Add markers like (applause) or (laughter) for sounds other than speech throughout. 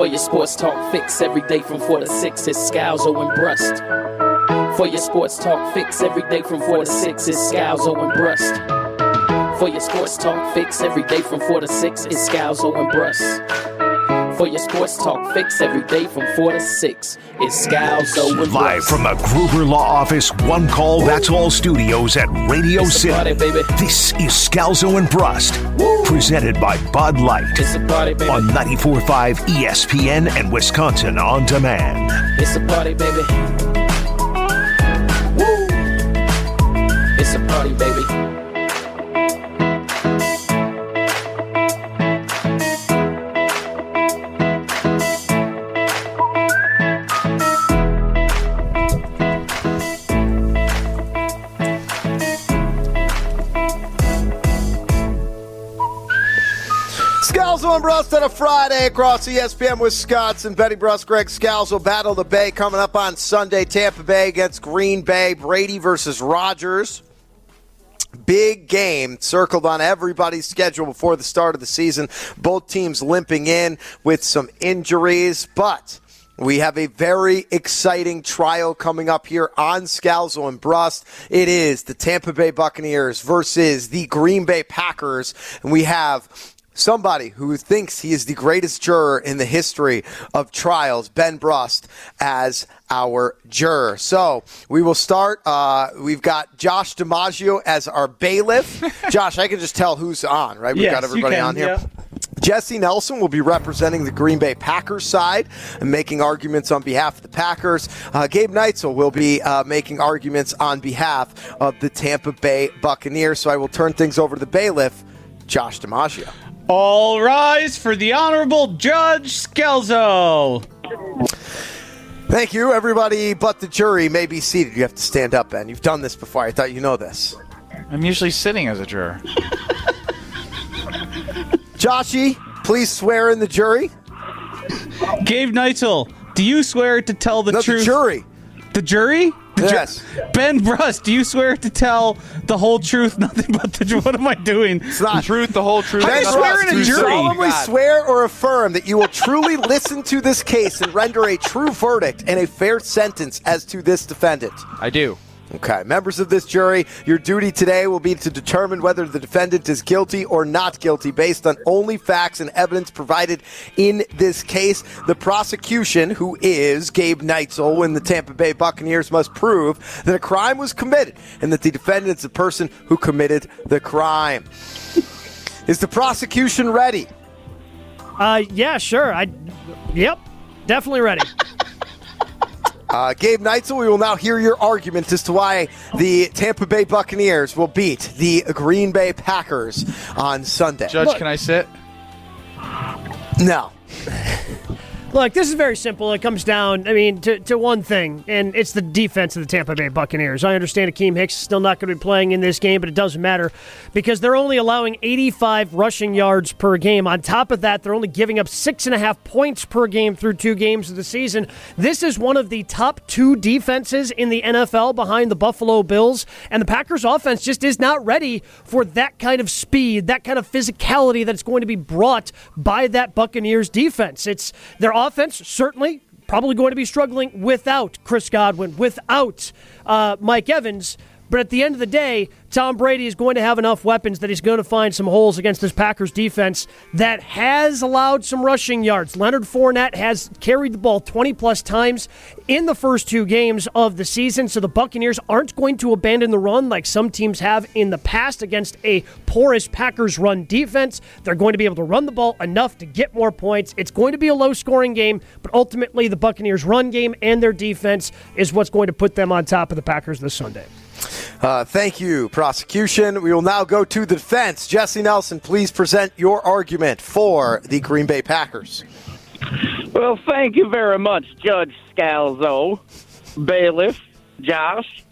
For your sports talk fix every day from 4 to 6, it's Scalzo and Brust. For your sports talk fix every day from 4 to 6, it's Scalzo and Brust. For your sports talk fix every day from 4 to 6, it's Scalzo and Brust. For your sports talk fix every day from 4 to 6, it's Scalzo and Brust. Live from the Gruber Law Office One Call That's All studios at Radio City. party. This is Scalzo and Brust, presented by Bud Light It's a party, baby. on 94.5 ESPN and Wisconsin On Demand. It's a party, baby. Woo! It's a party, baby. And Brust on a Friday across ESPN Wisconsin. Betty Brust, Greg Scalzo battle the Bay coming up on Sunday. Tampa Bay against Green Bay. Brady versus Rodgers. Big game circled on everybody's schedule before the start of the season. Both teams limping in with some injuries, but we have a very exciting trial coming up here on Scalzo and Brust. It is the Tampa Bay Buccaneers versus the Green Bay Packers, and we have somebody who thinks he is the greatest juror in the history of trials, Ben Brust, as our juror. So we will start. Uh, we've got Josh DiMaggio as our bailiff. (laughs) Josh, I can just tell who's on, right? We've Yes, got everybody can, on here. yeah. Jesse Nelson will be representing the Green Bay Packers side and making arguments on behalf of the Packers. Uh, Gabe Neitzel will be uh, making arguments on behalf of the Tampa Bay Buccaneers. So I will turn things over to the bailiff, Josh DiMaggio. All rise for the Honorable Judge Scalzo. Thank you, everybody but the jury may be seated. You have to stand up, Ben. You've done this before. I thought you know this. I'm usually sitting as a juror. Joshy, please swear in the jury. Gabe Neitzel, do you swear to tell the No, truth? the jury. The jury? The ju- Yes. ben Brust, do you swear to tell the whole truth, (laughs) nothing but the truth? What am I doing? It's not the Truth, the whole truth. How do you and swear in a else. Do you jury? solemnly God. swear or affirm that you will truly listen to this case and render a true verdict and a fair sentence as to this defendant? I do. Okay, members of this jury, your duty today will be to determine whether the defendant is guilty or not guilty based on only facts and evidence provided in this case. The prosecution, who is Gabe Neitzel and the Tampa Bay Buccaneers, must prove that a crime was committed and that the defendant is the person who committed the crime. Is the prosecution ready? Uh, yeah, sure. I, yep, definitely ready. (laughs) Uh, Gabe Neitzel, we will now hear your argument as to why the Tampa Bay Buccaneers will beat the Green Bay Packers on Sunday. Judge, can I sit? No. (laughs) Look, this is very simple. It comes down, I mean, to, to one thing, and it's the defense of the Tampa Bay Buccaneers. I understand Akiem Hicks is still not going to be playing in this game, but it doesn't matter because they're only allowing 85 rushing yards per game. On top of that, they're only giving up six and a half points per game through two games of the season. This is one of the top two defenses in the NFL behind the Buffalo Bills, and the Packers offense just is not ready for that kind of speed, that kind of physicality that's going to be brought by that Buccaneers defense. It's their offense certainly probably going to be struggling without Chris Godwin, without uh, Mike Evans. But at the end of the day, Tom Brady is going to have enough weapons that he's going to find some holes against this Packers defense that has allowed some rushing yards. Leonard Fournette has carried the ball 20 plus times in the first two games of the season, so the Buccaneers aren't going to abandon the run like some teams have in the past against a porous Packers run defense. They're going to be able to run the ball enough to get more points. It's going to be a low scoring game, but ultimately the Buccaneers' run game and their defense is what's going to put them on top of the Packers this Sunday. Uh, thank you, prosecution. We will now go to the defense. Jesse Nelson, please present your argument for the Green Bay Packers. Well, thank you very much, Judge Scalzo, bailiff, Josh,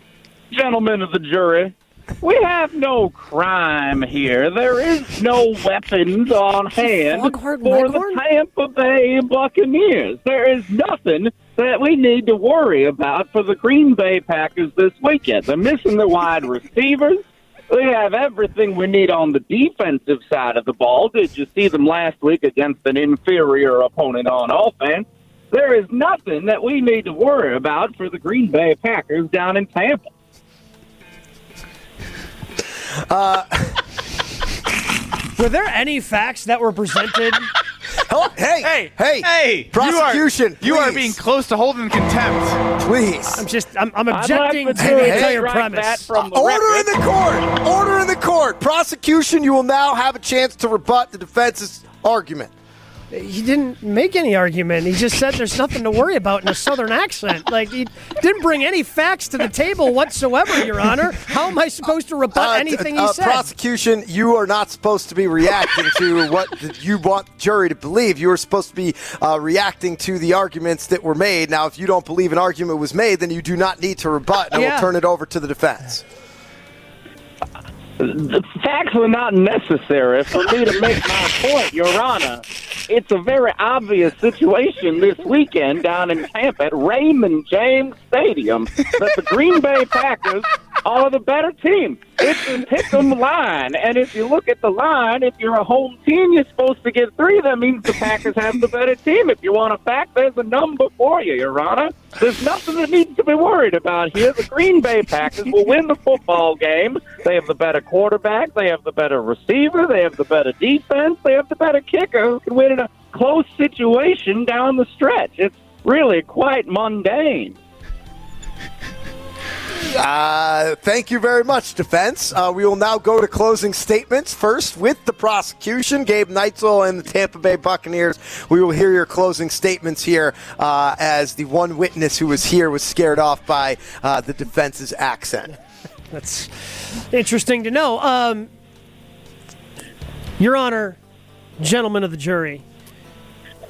gentlemen of the jury. We have no crime here. There is no weapons on hand Foghorn for Leghorn? the Tampa Bay Buccaneers. There is nothing that we need to worry about for the Green Bay Packers this weekend. They're missing the wide (laughs) receivers. We have everything we need on the defensive side of the ball. Did you see them last week against an inferior opponent on offense? There is nothing that we need to worry about for the Green Bay Packers down in Tampa. Uh, (laughs) were there any facts that were presented? Hey, Hey, hey, hey! prosecution. You are, you are being close to holding contempt. please. I'm just, I'm, I'm objecting like to to the entire strike premise. that from the Order in the court. Order in the court. Prosecution, you will now have a chance to rebut the defense's argument. He didn't make any argument. He just said there's nothing to worry about in a southern accent. Like he didn't bring any facts to the table whatsoever, Your Honor. How am I supposed to rebut Uh, anything uh, he said? Prosecution, you are not supposed to be reacting to what you want the jury to believe. You are supposed to be uh, reacting to the arguments that were made. Now, if you don't believe an argument was made, then you do not need to rebut, and Yeah. we'll turn it over to the defense. The facts are not necessary for me to make my point, Your Honor. It's a very obvious situation this weekend down in Tampa at Raymond James Stadium that the Green Bay Packers are the better team. It's a pick'em line, and if you look at the line, if you're a home team, you're supposed to get three. That means the Packers have the better team. If you want a fact, there's a number for you, Your Honor. There's nothing that needs to be worried about here. The Green Bay Packers will win the football game. They have the better quarterback. They have the better receiver. They have the better defense. They have the better kicker who can win in a close situation down the stretch. It's really quite mundane. Uh, thank you very much, defense. Uh, we will now go to closing statements first with the prosecution, Gabe Neitzel and the Tampa Bay Buccaneers. We will hear your closing statements here uh, as the one witness who was here was scared off by uh, the defense's accent. That's interesting to know. Um, Your Honor, gentlemen of the jury,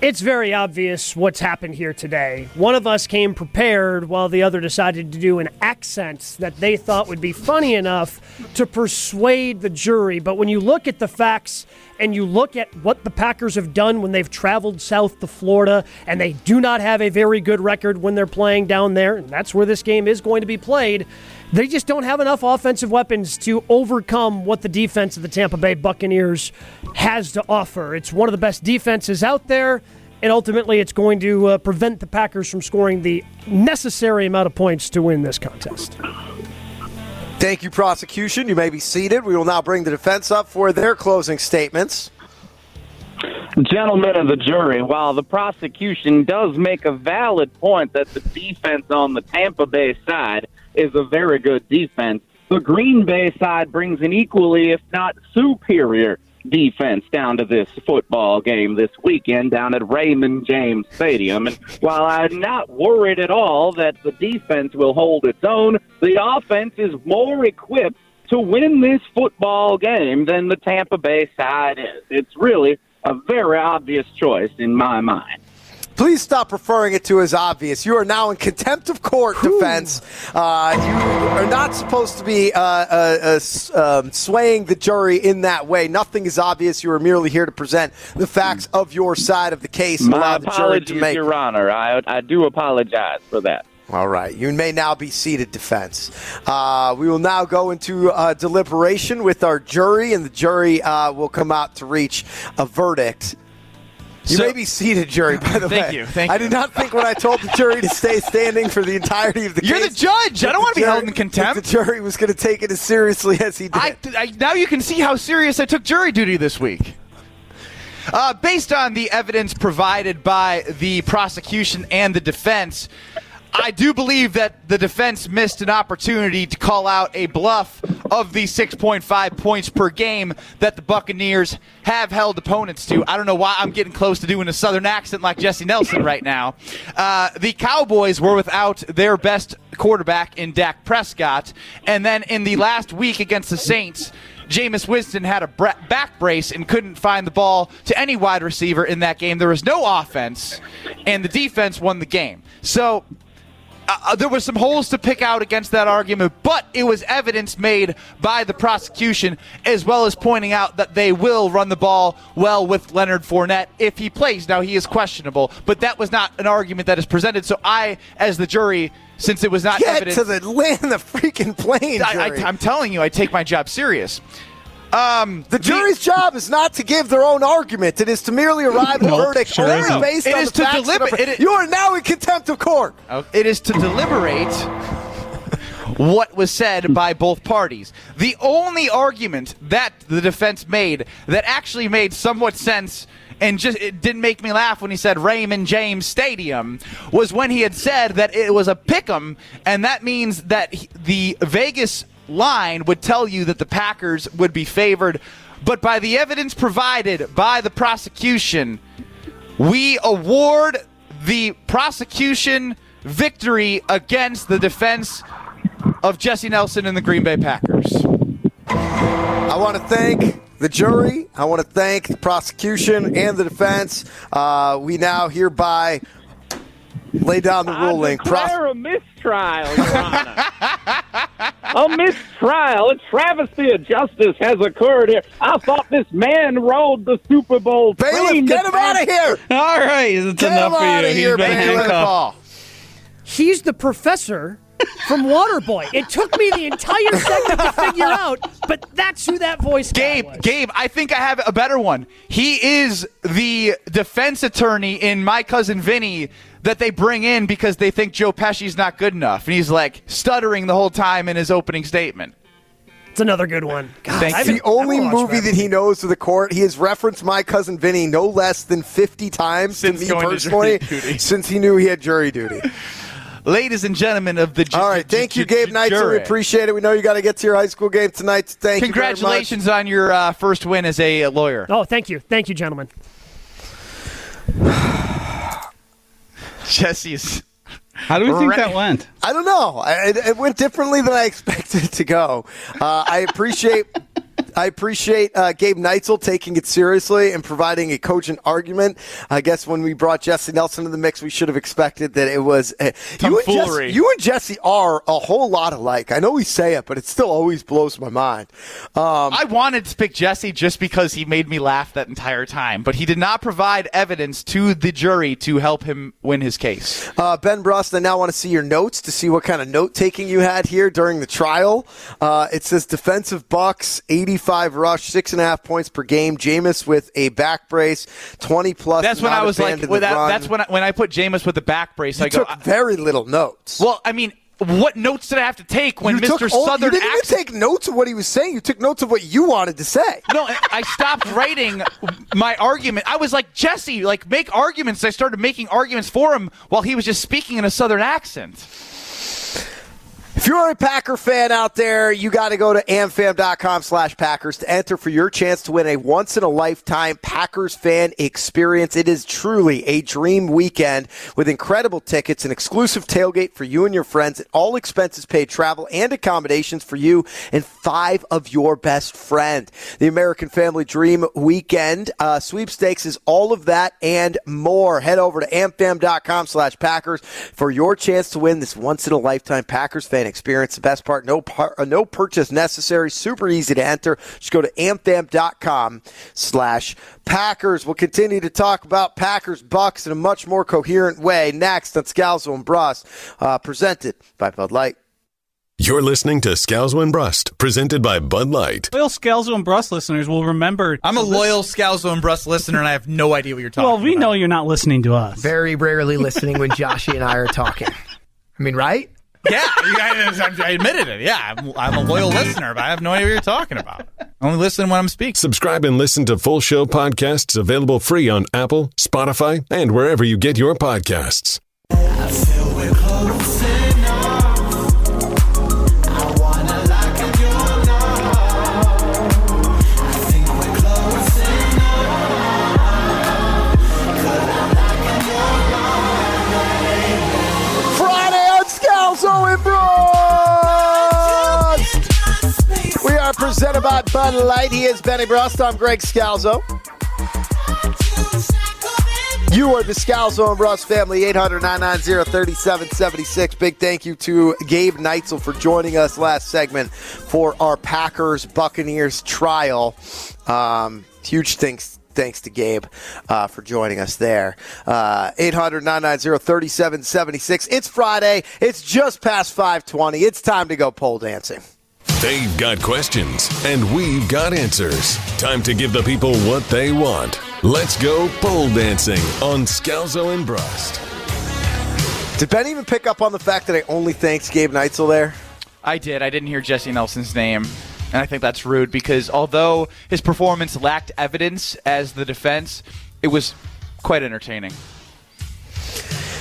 it's very obvious what's happened here today. One of us came prepared while the other decided to do an accent that they thought would be funny enough to persuade the jury. But when you look at the facts and you look at what the Packers have done when they've traveled south to Florida and they do not have a very good record when they're playing down there, and that's where this game is going to be played. They just don't have enough offensive weapons to overcome what the defense of the Tampa Bay Buccaneers has to offer. It's one of the best defenses out there, and ultimately it's going to uh, prevent the Packers from scoring the necessary amount of points to win this contest. Thank you, prosecution. You may be seated. We will now bring the defense up for their closing statements. Gentlemen of the jury, while the prosecution does make a valid point that the defense on the Tampa Bay side is a very good defense, the Green Bay side brings an equally, if not superior, defense down to this football game this weekend down at Raymond James Stadium. And while I'm not worried at all that the defense will hold its own, the offense is more equipped to win this football game than the Tampa Bay side is. It's really a very obvious choice in my mind. Please stop referring it to as obvious. You are now in contempt of court defense. Uh, you are not supposed to be uh, uh, uh, um, swaying the jury in that way. Nothing is obvious. You are merely here to present the facts of your side of the case and My allow the jury apologies, to make. Your Honor. I, I do apologize for that. All right. You may now be seated, defense. Uh, we will now go into uh, deliberation with our jury, and the jury uh, will come out to reach a verdict. You So- may be seated, jury, by the (laughs) way. Thank you, thank I you. did not think when I told the jury to stay standing for the entirety of the case. You're case. the judge. I don't want to be held in contempt. The jury was going to take it as seriously as he did. I, I, now you can see how serious I took jury duty this week. Uh, based on the evidence provided by the prosecution and the defense, I do believe that the defense missed an opportunity to call out a bluff of the 6.5 points per game that the Buccaneers have held opponents to. I don't know why I'm getting close to doing a southern accent like Jesse Nelson right now. Uh, the Cowboys were without their best quarterback in Dak Prescott, and then in the last week against the Saints, Jameis Winston had a back brace and couldn't find the ball to any wide receiver in that game. There was no offense, and the defense won the game. So uh, there was some holes to pick out against that argument, but it was evidence made by the prosecution, as well as pointing out that they will run the ball well with Leonard Fournette if he plays. Now he is questionable, but that was not an argument that is presented. So I, as the jury, since it was not Get evidence, to the land the freaking plane. I. I, I'm telling you, I take my job serious. Um, the jury's job is not to give their own argument. It is to merely arrive at a verdict sure only isn't. based It on is the to facts that deliberate- are- it is- You are now in contempt of court. It is to deliberate what was said by both parties. The only argument that the defense made that actually made somewhat sense and just it didn't make me laugh when he said Raymond James Stadium was when he had said that it was a pick'em and that means that he- the Vegas line would tell you that the Packers would be favored but by the evidence provided by the prosecution we award the prosecution victory against the defense of Jesse Nelson and the Green Bay Packers. I want to thank the jury. I want to thank the prosecution and the defense. Uh, we now hereby lay down the ruling. I declare a mistrial, Your Honor. (laughs) a mistrial, a travesty of justice has occurred here. I thought this man rode the Super Bowl. Bailiff, get him out of here! All right, it's Get enough him for outta you. here, He's been handcuffed. He's the professor from Waterboy. It took me the entire segment to figure out, but that's who that voice Gabe, was. Gabe, I think I have a better one. He is the defense attorney in My Cousin Vinny that they bring in because they think Joe Pesci's not good enough. And he's like stuttering the whole time in his opening statement. It's another good one. God, Thank I you. The only I haven't watched movie that he knows to the court, he has referenced my cousin Vinny no less than 50 times Since to me going to (laughs) duty. since he knew he had jury duty. Ladies and gentlemen of the ju- All right, thank ju- you, Gabe ju- Knights. We appreciate it. We know you got to get to your high school game tonight. Thank Congratulations you. on your uh, first win as a lawyer. Oh, thank you. Thank you, gentlemen. (laughs) Jesse's. How do we think Right. that went? I don't know. I, it, it went differently than I expected it to go. Uh, I appreciate. I appreciate uh, Gabe Neitzel taking it seriously and providing a cogent argument. I guess when we brought Jesse Nelson to the mix, we should have expected that it was uh, you and, Jesse, you and Jesse are a whole lot alike. I know we say it, but it still always blows my mind. Um, I wanted to pick Jesse just because he made me laugh that entire time, but he did not provide evidence to the jury to help him win his case. Uh, ben Brust, I now want to see your notes to see what kind of note taking you had here during the trial. Uh, it says defensive Bucks, 85 rush, six and a half points per game. Jameis with a back brace, 20 plus. That's when I was like, well, that, that's when I, when I put Jameis with the back brace. you I go, took I- very little notes. well, I mean, what notes did I have to take when you Mr. all- Southern You didn't even accent? take notes of what he was saying. You took notes of what you wanted to say. No, I stopped writing my argument. I was like, Jesse, like make arguments. I started making arguments for him while he was just speaking in a southern accent. If you're a Packer fan out there, you got to go to amfam.com slash Packers to enter for your chance to win a once in a lifetime Packers fan experience. It is truly a dream weekend with incredible tickets, an exclusive tailgate for you and your friends, and all expenses paid travel and accommodations for you and five of your best friends. The American Family Dream Weekend uh, sweepstakes is all of that and more. Head over to amfam.com slash Packers for your chance to win this once in a lifetime Packers fan experience. The best part, no par- uh, no purchase necessary. Super easy to enter. Just go to amfam.com slash Packers. We'll continue to talk about Packers Bucks in a much more coherent way next on Scalzo and Brust, uh, presented by Bud Light. You're listening to Scalzo and Brust, presented by Bud Light. Loyal Scalzo and Brust listeners will remember. I'm a loyal Scalzo and Brust listener, and I have no idea what you're talking Well, we about. know you're not listening to us. Very rarely listening when Joshy and I are talking. I mean, right? (laughs) Yeah, you I admitted it. Yeah, I'm, I'm a loyal listener, but I have no idea what you're talking about. I only listen when I'm speaking. Subscribe and listen to full show podcasts available free on Apple, Spotify, and wherever you get your podcasts. Presented by Bud Light. He is Benny Brust. I'm Greg Scalzo. You are the Scalzo and Brust family, 800 990 3776. Big thank you to Gabe Neitzel for joining us last segment for our Packers Buccaneers trial. Um, huge thanks. Thanks to Gabe uh, for joining us there. Uh, 800 990 3776. It's Friday. It's just past 520. It's time to go poll dancing. They've got questions, and we've got answers. Time to give the people what they want. Let's go poll dancing on Scalzo and Brust. Did Ben even pick up on the fact that I only thanked Gabe Neitzel there? I did. I didn't hear Jesse Nelson's name. And I think that's rude because although his performance lacked evidence as the defense, it was quite entertaining.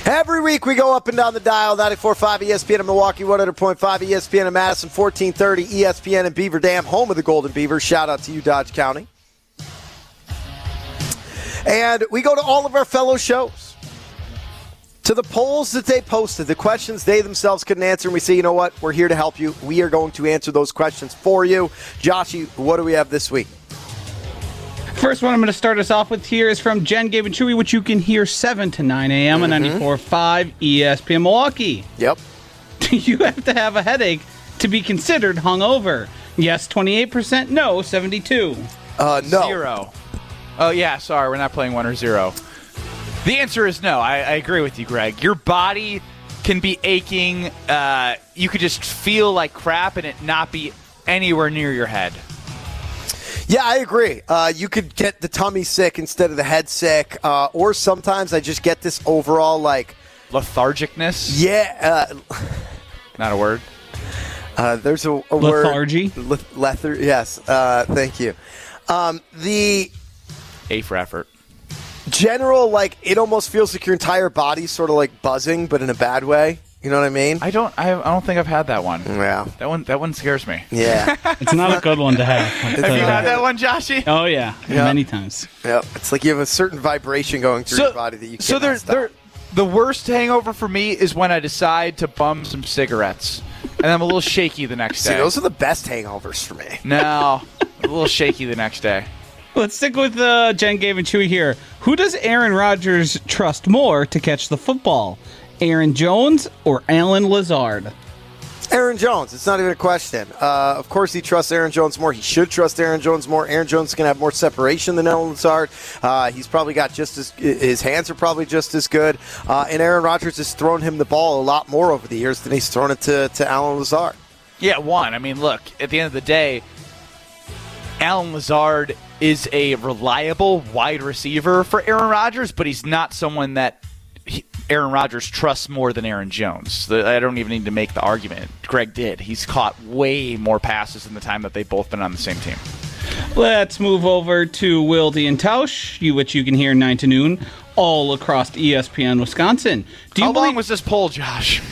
Every week we go up and down the dial 94.5 ESPN in Milwaukee, 100.5 ESPN in Madison, 1430 ESPN in Beaver Dam, home of the Golden Beavers. Shout out to you, Dodge County. And we go to all of our fellow shows, to the polls that they posted, the questions they themselves couldn't answer, and we say, you know what, we're here to help you. We are going to answer those questions for you. Joshy, what do we have this week? First one I'm going to start us off with here is from Jen, Gabe, and Chewy, which you can hear 7 to 9 a.m. on 94.5 ESPN Milwaukee. Yep. (laughs) You have to have a headache to be considered hungover? Yes, 28%. No, 72. Uh, no. Zero. Oh, yeah, sorry, we're not playing one or zero. The answer is no. I, I agree with you, Greg. Your body can be aching. Uh, you could just feel like crap and it not be anywhere near your head. Yeah, I agree. Uh, you could get the tummy sick instead of the head sick, uh, or sometimes I just get this overall like lethargicness. Yeah, uh, not a word. Uh, there's a, a lethargy. word. Leth- lether. Yes. Uh, thank you. Um, the A for effort. general like it almost feels like your entire body's sort of like buzzing, but in a bad way. You know what I mean? I don't. I, I don't think I've had that one. Yeah. That one. That one scares me. Yeah. (laughs) It's not a good one to have. Have you you had that. that one, Joshy? Oh, yeah. Yeah. Many times. Yep. It's like you have a certain vibration going through your body that you can't so they're, the worst hangover for me is when I decide to bum some cigarettes, and I'm a little shaky the next day. See, those are the best hangovers for me. no, a little shaky the next day. Let's stick with uh, Jen, Gabe, and Chewy here. Who does Aaron Rodgers trust more to catch the football? Aaron Jones or Allen Lazard? Aaron Jones. It's not even a question. Uh, of course, he trusts Aaron Jones more. He should trust Aaron Jones more. Aaron Jones is going to have more separation than Allen Lazard. Uh, he's probably got just as his hands are probably just as good. Uh, and Aaron Rodgers has thrown him the ball a lot more over the years than he's thrown it to to Allen Lazard. Yeah, one. I mean, look, at the end of the day, Allen Lazard is a reliable wide receiver for Aaron Rodgers, but he's not someone that he, Aaron Rodgers trusts more than Aaron Jones. The- I don't even need to make the argument. Greg did. He's caught way more passes in the time that they've both been on the same team. Let's move over to Wildy and Tausch, you, which you can hear 9 to noon all across ESPN Wisconsin. Do you How believe long was this poll, Josh?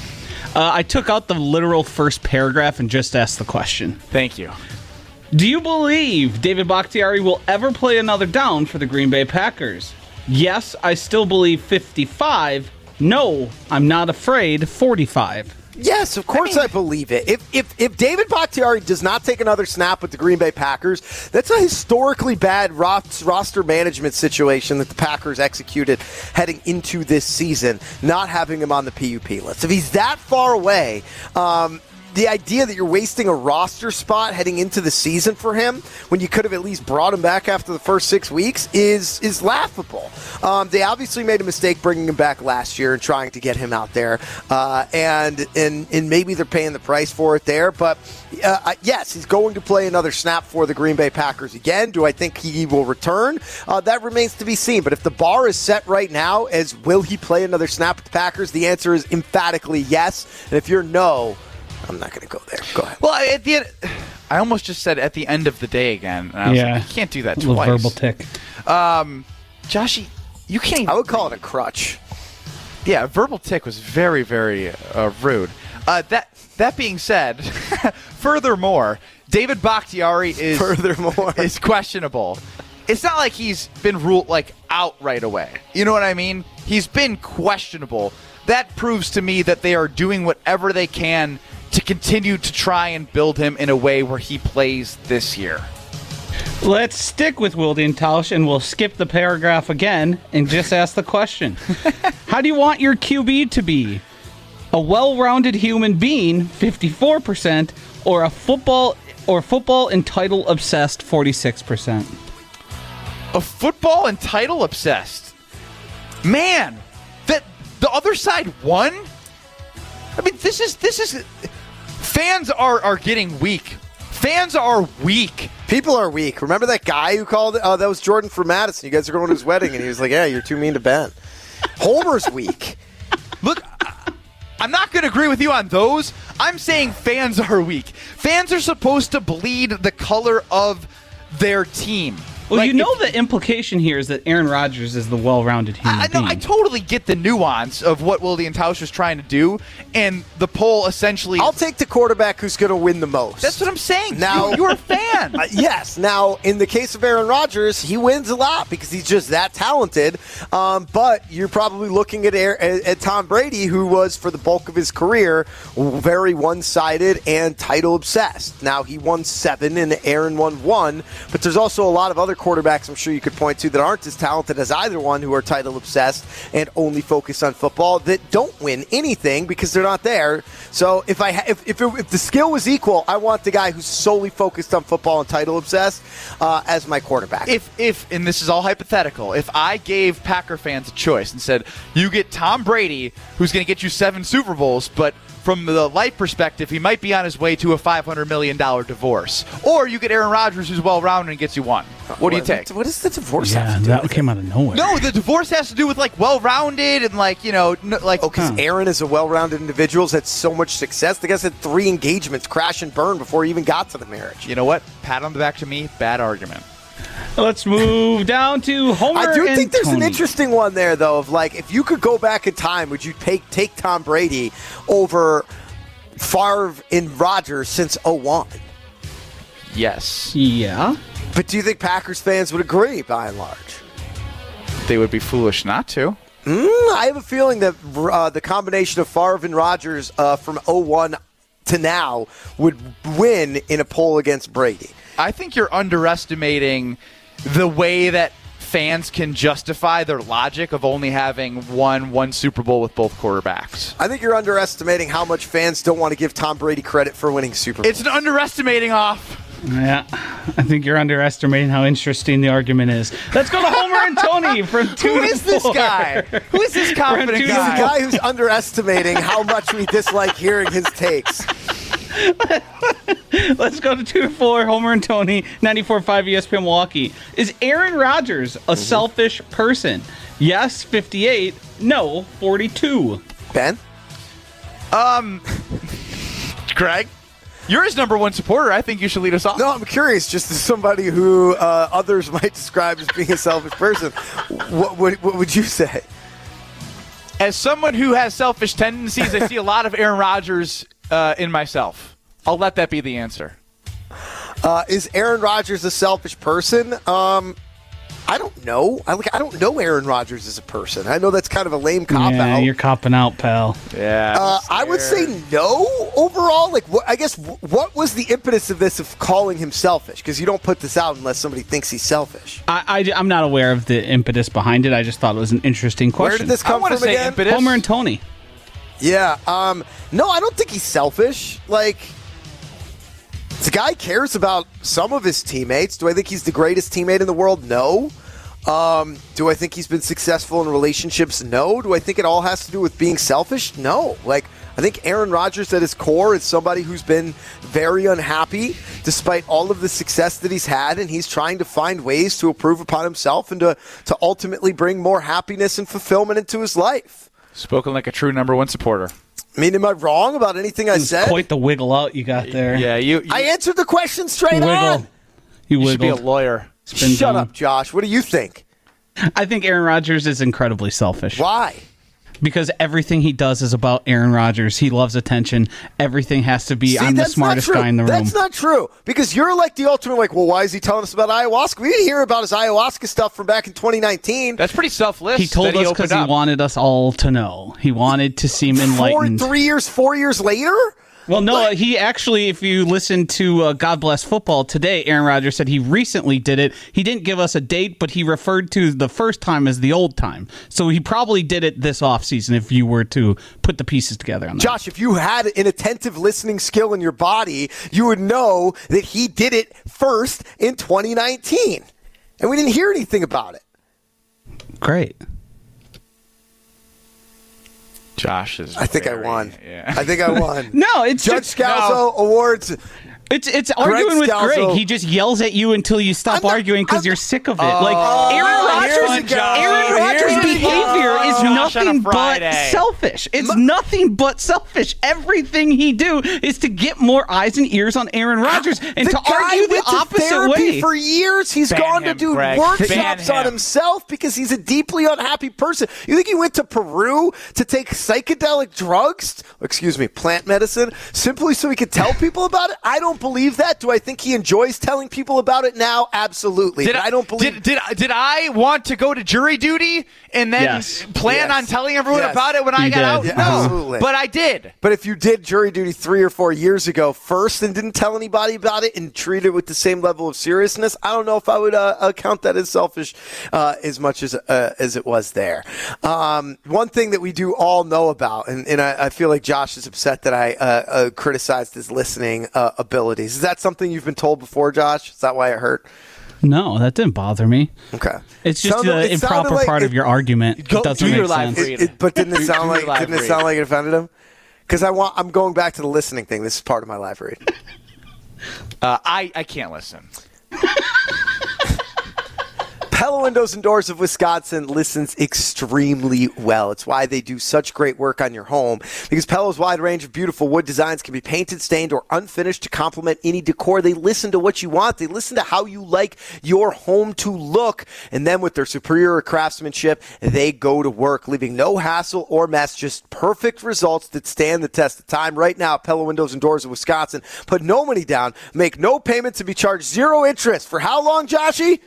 Uh, I took out the literal first paragraph and just asked the question. Thank you. Do you believe David Bakhtiari will ever play another down for the Green Bay Packers? Yes, I still believe 55. No, I'm not afraid 45. Yes, of course I, believe it. If, if if David Bakhtiari does not take another snap with the Green Bay Packers, that's a historically bad ros- roster management situation that the Packers executed heading into this season, not having him on the PUP list. If he's that far away, um, the idea that you're wasting a roster spot heading into the season for him when you could have at least brought him back after the first six weeks is is laughable. Um, they obviously made a mistake bringing him back last year and trying to get him out there, uh, and and and maybe they're paying the price for it there. But uh, yes, he's going to play another snap for the Green Bay Packers again. Do I think he will return? Uh, that remains to be seen. But if the bar is set right now as will he play another snap with the Packers, the answer is emphatically yes. And if you're no. I'm not going to go there. Go ahead. Well, at the end, I almost just said at the end of the day again. And I was Yeah. like, you can't do that A little twice. verbal tick. Um, Joshy, you can't. Even I would call it a crutch. Yeah, verbal tick was very, very uh, rude. Uh, that that being said, (laughs) furthermore, David Bakhtiari is Furthermore. (laughs) is questionable. It's not like he's been ruled like out right away. You know what I mean? He's been questionable. That proves to me that they are doing whatever they can to continue to try and build him in a way where he plays this year. Let's stick with Wildy Tausch and we'll skip the paragraph again and just ask the question. (laughs) How do you want your QB to be? A well-rounded human being, 54%, or a football or football and title obsessed, 46%. A football and title obsessed. Man, that the other side won. I mean, this is this is fans are are getting weak. Fans are weak. People are weak. Remember that guy who called? Oh, that was Jordan from Madison. You guys are going to his wedding, and he was like, "Yeah, you're too mean to Ben." Homer's weak. Look, I'm not going to agree with you on those. I'm saying fans are weak. Fans are supposed to bleed the color of their team. Well, Like, you know if- the implication here is that Aaron Rodgers is the well-rounded human I, I know. being. I totally get the nuance of what Wildy and Tausch was trying to do, and the poll essentially. I'll take the quarterback who's going to win the most. That's what I'm saying. Now- you, you're a fan. (laughs) Uh, yes. Now, in the case of Aaron Rodgers, he wins a lot because he's just that talented. Um, but you're probably looking at, Aar- at, at Tom Brady, who was for the bulk of his career very one-sided and title obsessed. Now he won seven, and Aaron won one. But there's also a lot of other quarterbacks I'm sure you could point to that aren't as talented as either one, who are title obsessed and only focus on football that don't win anything because they're not there. So if I if if, it, if the skill was equal, I want the guy who's solely focused on football and title obsessed uh, as my quarterback. if if and this is all hypothetical, if I gave Packer fans a choice and said you get Tom Brady, who's going to get you seven Super Bowls, but from the life perspective, he might be on his way to a five hundred million dollar divorce, or you get Aaron Rodgers, who's well rounded and gets you one. What do you take? What is the divorce? yeah, have to do that with it? came out of nowhere. No, the divorce has to do with like well rounded and like you know n- like Oh, because Aaron is a well-rounded individual, has had so much success. The guy's had three engagements, crash and burn, before he even got to the marriage. you know what? Pat on the back to me. Bad argument. Let's move down to Homer. I do and think there's an interesting one there, though. Of like, if you could go back in time, would you take take Tom Brady over Favre and Rodgers since 01? Yes, Yeah. But do you think Packers fans would agree, by and large? they would be foolish not to. Mm, I have a feeling that uh, the combination of Favre and Rodgers uh, from 01 to now would win in a poll against Brady. I think you're underestimating the way that fans can justify their logic of only having one one Super Bowl with both quarterbacks. I think you're underestimating how much fans don't want to give Tom Brady credit for winning Super Bowl. It's an underestimating off. Yeah, I think you're underestimating how interesting the argument is. Let's go to Homer and Tony (laughs) from two Who to is this four. guy? Who is this confident He's He's guy? a guy who's underestimating how much we dislike hearing his takes. (laughs) Let's go to two to four. Homer and Tony, 94.5 ESPN Milwaukee. Is Aaron Rodgers a selfish person? Yes, 58. No, 42. Ben? Um, Greg, you're his number one supporter. I think you should lead us off. No, I'm curious, just as somebody who uh, others (laughs) might describe as being a selfish person, what, what, what would you say? As someone who has selfish tendencies, I see a lot of Aaron Rodgers uh, in myself. I'll let that be the answer. Uh, is Aaron Rodgers a selfish person? Um, I don't know. I, like, I don't know Aaron Rodgers as a person. I know that's kind of a lame cop yeah, out. you're copping out, pal. Yeah. Uh, I would say no overall. Like, what, I guess wh- what was the impetus of this of calling him selfish? Because you don't put this out unless somebody thinks he's selfish. I, I, am not aware of the impetus behind it. I just thought it was an interesting question. Where did this come want to from say again? impetus. Homer and Tony. Yeah. Um. No, I don't think he's selfish. Like, the guy cares about some of his teammates. Do I think he's the greatest teammate in the world? No. Um, do I think he's been successful in relationships? No. Do I think it all has to do with being selfish? No. Like, I think Aaron Rodgers at his core is somebody who's been very unhappy despite all of the success that he's had, and he's trying to find ways to improve upon himself and to, to ultimately bring more happiness and fulfillment into his life. Spoken like a true number one supporter. I mean, am I wrong about anything I said? Quite the wiggle out you got there. Yeah, you. you I answered the question straight Wiggle. on. You you should be a lawyer. Spin Shut zone. up, Josh. What do you think? I think Aaron Rodgers is incredibly selfish Why? Because everything he does is about Aaron Rodgers. He loves attention. Everything has to be See, I'm the that's smartest guy in the room. That's not true because you're like the ultimate. Like, well, why is he telling us about ayahuasca? We didn't hear about his ayahuasca stuff from back in 2019. That's pretty selfless. he told that us because he up. wanted us all to know. He wanted to seem Four, enlightened. three years, four years later. Well, no, he actually, if you listen to uh, God Bless Football today, Aaron Rodgers said he recently did it. He didn't give us a date, but he referred to the first time as the old time. So he probably did it this offseason if you were to put the pieces together on that. Josh, if you had an attentive listening skill in your body, you would know that he did it first in 2019. And we didn't hear anything about it. Great. Josh is. I think I won. Yeah. I think I won. (laughs) No, it's Judge just Scalzo awards. It's it's Greg arguing with Scalzo- Greg. He just yells at you until you stop I'm not- arguing because you're sick of it. like oh, Aaron Oh, Rodgers. Aaron Rodgers' behavior is Josh nothing but selfish. It's nothing but selfish. Everything he do is to get more eyes and ears on Aaron Rodgers and the to argue the went to opposite therapy way. for years. He's Ban gone to do Greg. workshops Ban on him. himself because he's a deeply unhappy person. You think he went to Peru to take psychedelic drugs? Excuse me, plant medicine, simply so he could tell people about it? I don't believe that. Do I think he enjoys telling people about it now? Absolutely. Did But I, don't believe. Did, did I- did I want to go to jury duty and then Yes. plan Yes. on telling everyone Yes. about it when I got did. out? Yeah, no, absolutely. but I did. But if you did jury duty three or four years ago first and didn't tell anybody about it and treat it with the same level of seriousness, I don't know if I would uh, uh, count that as selfish uh, as much as uh, as it was there. Um, one thing that we do all know about, and, and I, I feel like Josh is upset that I uh, uh, criticized his listening uh, abilities. Is that something you've been told before, Josh? Is that why it hurt? no, that didn't bother me. Okay. It's just Sounded- the it sounded improper like part it- of your argument. Go- it doesn't do make your live sense. read. It, it- but didn't it (laughs) sound like live didn't it read. sound like it offended him? Because I want I'm going back to the listening thing. This is part of my live read. Uh, I I can't listen. (laughs) Pella Windows and Doors of Wisconsin listens extremely well. It's why they do such great work on your home because Pella's wide range of beautiful wood designs can be painted, stained, or unfinished to complement any decor. They listen to what you want. They listen to how you like your home to look. And then with their superior craftsmanship, they go to work, leaving no hassle or mess, just perfect results that stand the test of time. Right now, Pella Windows and Doors of Wisconsin put no money down, make no payments, and be charged zero interest. For how long, Joshy?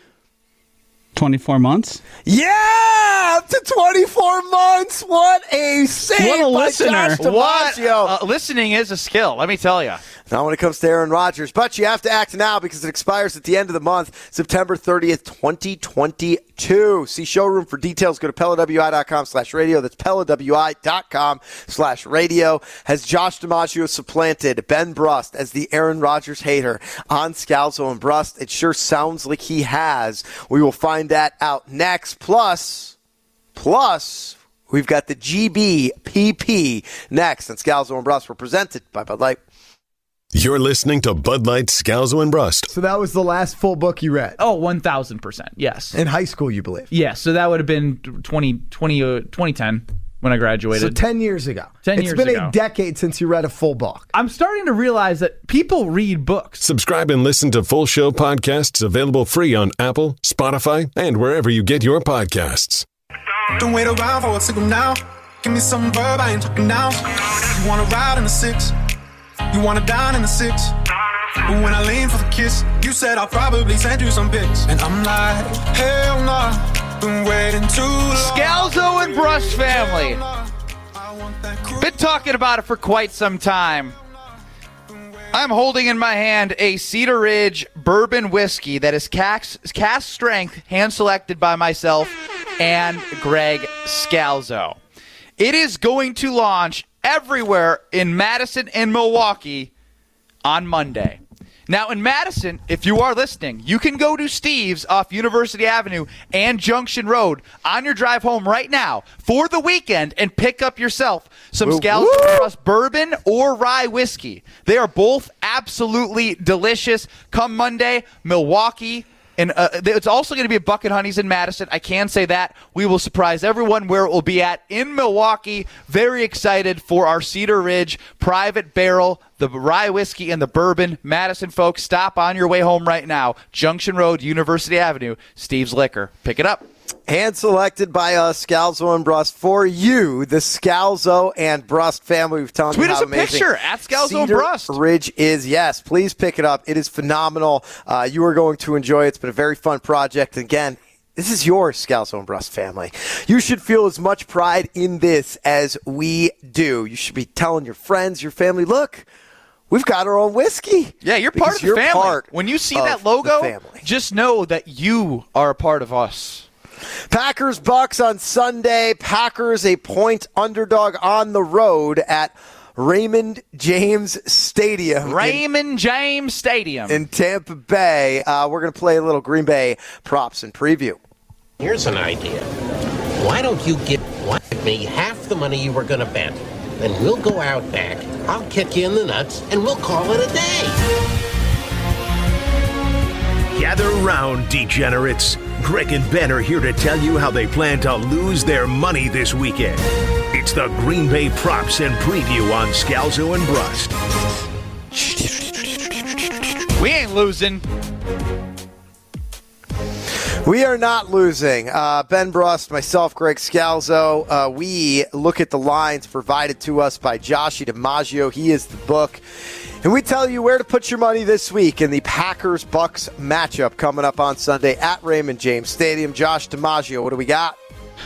24 months? Yeah, up to 24 months. What a save What a by listener. Josh What uh, listening is a skill. Let me tell you. Not when it comes to Aaron Rodgers, but you have to act now because it expires at the end of the month, September 30th, 2022. See showroom for details. Go to PellaWI.com slash radio. That's PellaWI.com slash radio. Has Josh DiMaggio supplanted Ben Brust as the Aaron Rodgers hater on Scalzo and Brust? It sure sounds like he has. We will find that out next. Plus, plus, we've got the GBPP next on Scalzo and Brust. We're presented by Bud Light. You're listening to Bud Light Scalzo and Brust. So that was the last full book you read Oh, 1000%. Yes. in high school, you believe? Yeah, so that would have been 20, 20, uh, 2010 when I graduated. So 10 years ago. 10 It's years been ago. a decade since you read a full book. I'm starting to realize that people read books. Subscribe and listen to full show podcasts available free on Apple, Spotify, and wherever you get your podcasts. Don't wait around for a signal now. Give me some verb, I ain't talking now. You wanna ride in the six, you wanna dine in the six. But when I lean for the kiss, you said I'll probably send you some pics. And I'm like, hell nah, been waiting too long. Scalzo and Brust family. I want that cruise. Been talking about it for quite some time. I'm holding in my hand a Cedar Ridge bourbon whiskey that is cast, cast strength, hand selected by myself and Greg Scalzo. It is going to launch everywhere in Madison and Milwaukee on Monday. Now, in Madison, if you are listening, you can go to Steve's off University Avenue and Junction Road on your drive home right now for the weekend and pick up yourself some Scalzo Brust bourbon or rye whiskey. They are both absolutely delicious. Come Monday, Milwaukee. And uh, it's also going to be a Bucket Honeys in Madison. I can say that. We will surprise everyone where it will be at in Milwaukee. Very excited for our Cedar Ridge private barrel, the rye whiskey and the bourbon. Madison folks, stop on your way home right now. Junction Road, University Avenue, Steve's Liquor. Pick it up. Hand selected by us, Scalzo and Brust, for you, the Scalzo and Brust family. We've told Tweet you us a amazing picture, at Scalzo and Cedar Brust. Ridge is. Yes, please pick it up. It is phenomenal. Uh, you are going to enjoy it. It's been a very fun project. Again, this is your Scalzo and Brust family. You should feel as much pride in this as we do. You should be telling your friends, your family, look, we've got our own whiskey. Yeah, you're part of the you're family. when you see that logo, just know that you are a part of us. Packers Bucks on Sunday. Packers a point underdog on the road at Raymond James Stadium. in- Raymond James Stadium. in Tampa Bay. Uh, we're going to play a little Green Bay props and preview. Here's an idea. Why don't you give give me half the money you were going to bet? Then we'll go out back. I'll kick you in the nuts, and we'll call it a day. Gather round, degenerates. Greg and Ben are here to tell you how they plan to lose their money this weekend. It's the Green Bay props and preview on Scalzo and Brust. We ain't losing. We are not losing. Uh, ben Brust, myself, Greg Scalzo. Uh, we look at the lines provided to us by Joshie DiMaggio. He is the book. And we tell you where to put your money this week in the Packers Bucks matchup coming up on Sunday at Raymond James Stadium. Josh DiMaggio, what do we got?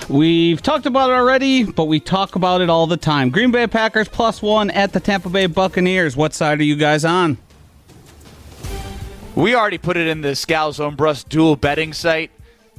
We've talked about it already, but we talk about it all the time. Green Bay Packers plus one at the Tampa Bay Buccaneers. What side are you guys on? We already put it in the Scalzo and Brust dual betting site.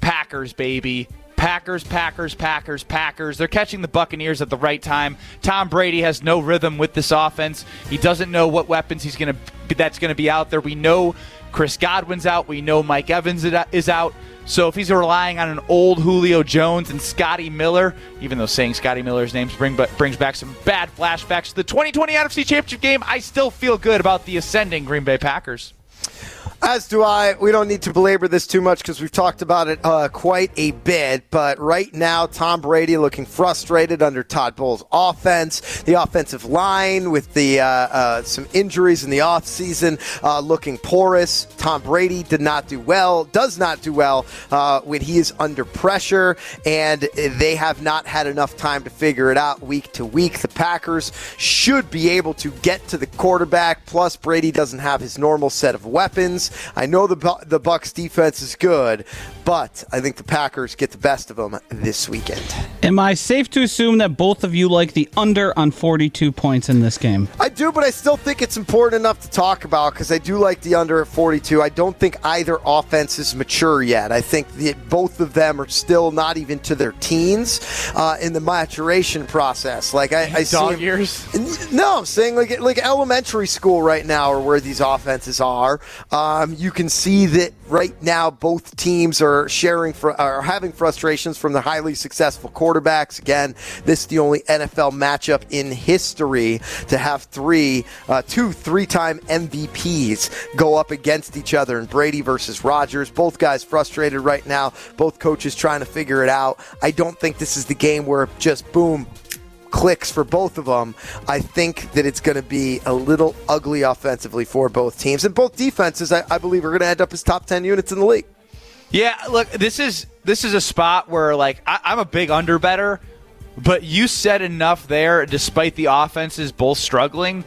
Packers, baby. Packers, Packers, Packers, Packers. They're catching the Buccaneers at the right time. Tom Brady has no rhythm with this offense. He doesn't know what weapons he's going to that's going to be out there. We know Chris Godwin's out. We know Mike Evans is out. So if he's relying on an old Julio Jones and Scotty Miller, even though saying Scotty Miller's name bring, brings back some bad flashbacks to the 2020 NFC Championship game, I still feel good about the ascending Green Bay Packers. As do I. We don't need to belabor this too much because we've talked about it uh, quite a bit. But right now, Tom Brady looking frustrated under Todd Bowles' offense. The offensive line with the uh, uh, some injuries in the offseason uh, looking porous. Tom Brady did not do well, does not do well uh, when he is under pressure, and they have not had enough time to figure it out week to week. The Packers should be able to get to the quarterback. Plus, Brady doesn't have his normal set of weapons. I know the the Bucks defense is good, but I think the Packers get the best of them this weekend. Am I safe to assume that both of you like the under on 42 points in this game? I do, but I still think it's important enough to talk about because I do like the under at 42. I don't think either offense is mature yet. I think that both of them are still not even to their teens uh, in the maturation process. Like I, I see Dog 'em- years? No, I'm saying like like elementary school right now are where these offenses are. Um, you can see that right now both teams are sharing fr- are having frustrations from the highly successful quarterbacks. Again, this is the only NFL matchup in history to have three, uh, two three-time MVPs go up against each other in Brady versus Rodgers. Both guys frustrated right now. Both coaches trying to figure it out. I don't think this is the game where just boom clicks for both of them. I think that it's going to be a little ugly offensively for both teams. And both defenses, I, I believe, are going to end up as top 10 units in the league. Yeah, look, this is this is a spot where like I, I'm a big under better, but you said enough there. Despite the offenses both struggling,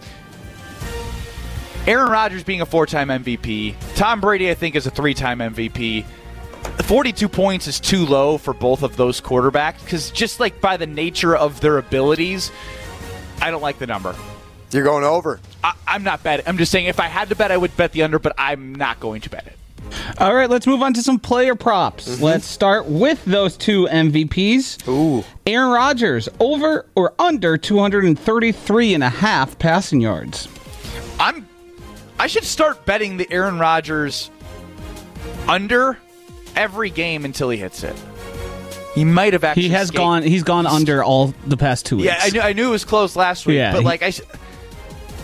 Aaron Rodgers being a four-time MVP, Tom Brady I think is a three-time MVP. 42 points is too low for both of those quarterbacks because just like by the nature of their abilities, I don't like the number. You're going over. I, I'm not betting. I'm just saying if I had to bet, I would bet the under, but I'm not going to bet it. All right, let's move on to some player props. Mm-hmm. Let's start with those two MVPs. Ooh. Aaron Rodgers, over or under 233 and a half passing yards. I'm I should start betting the Aaron Rodgers under every game until he hits it. He might have actually He has escaped. gone he's gone under all the past 2 weeks. Yeah, I knew, I knew it was close last week, Yeah, but like I,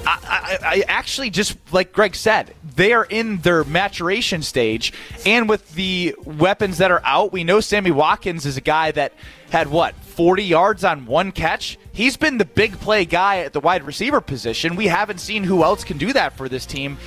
I, I- I actually just like Greg said, they are in their maturation stage, and with the weapons that are out, we know Sammy Watkins is a guy that had what forty yards on one catch. He's been the big play guy at the wide receiver position. We haven't seen who else can do that for this team.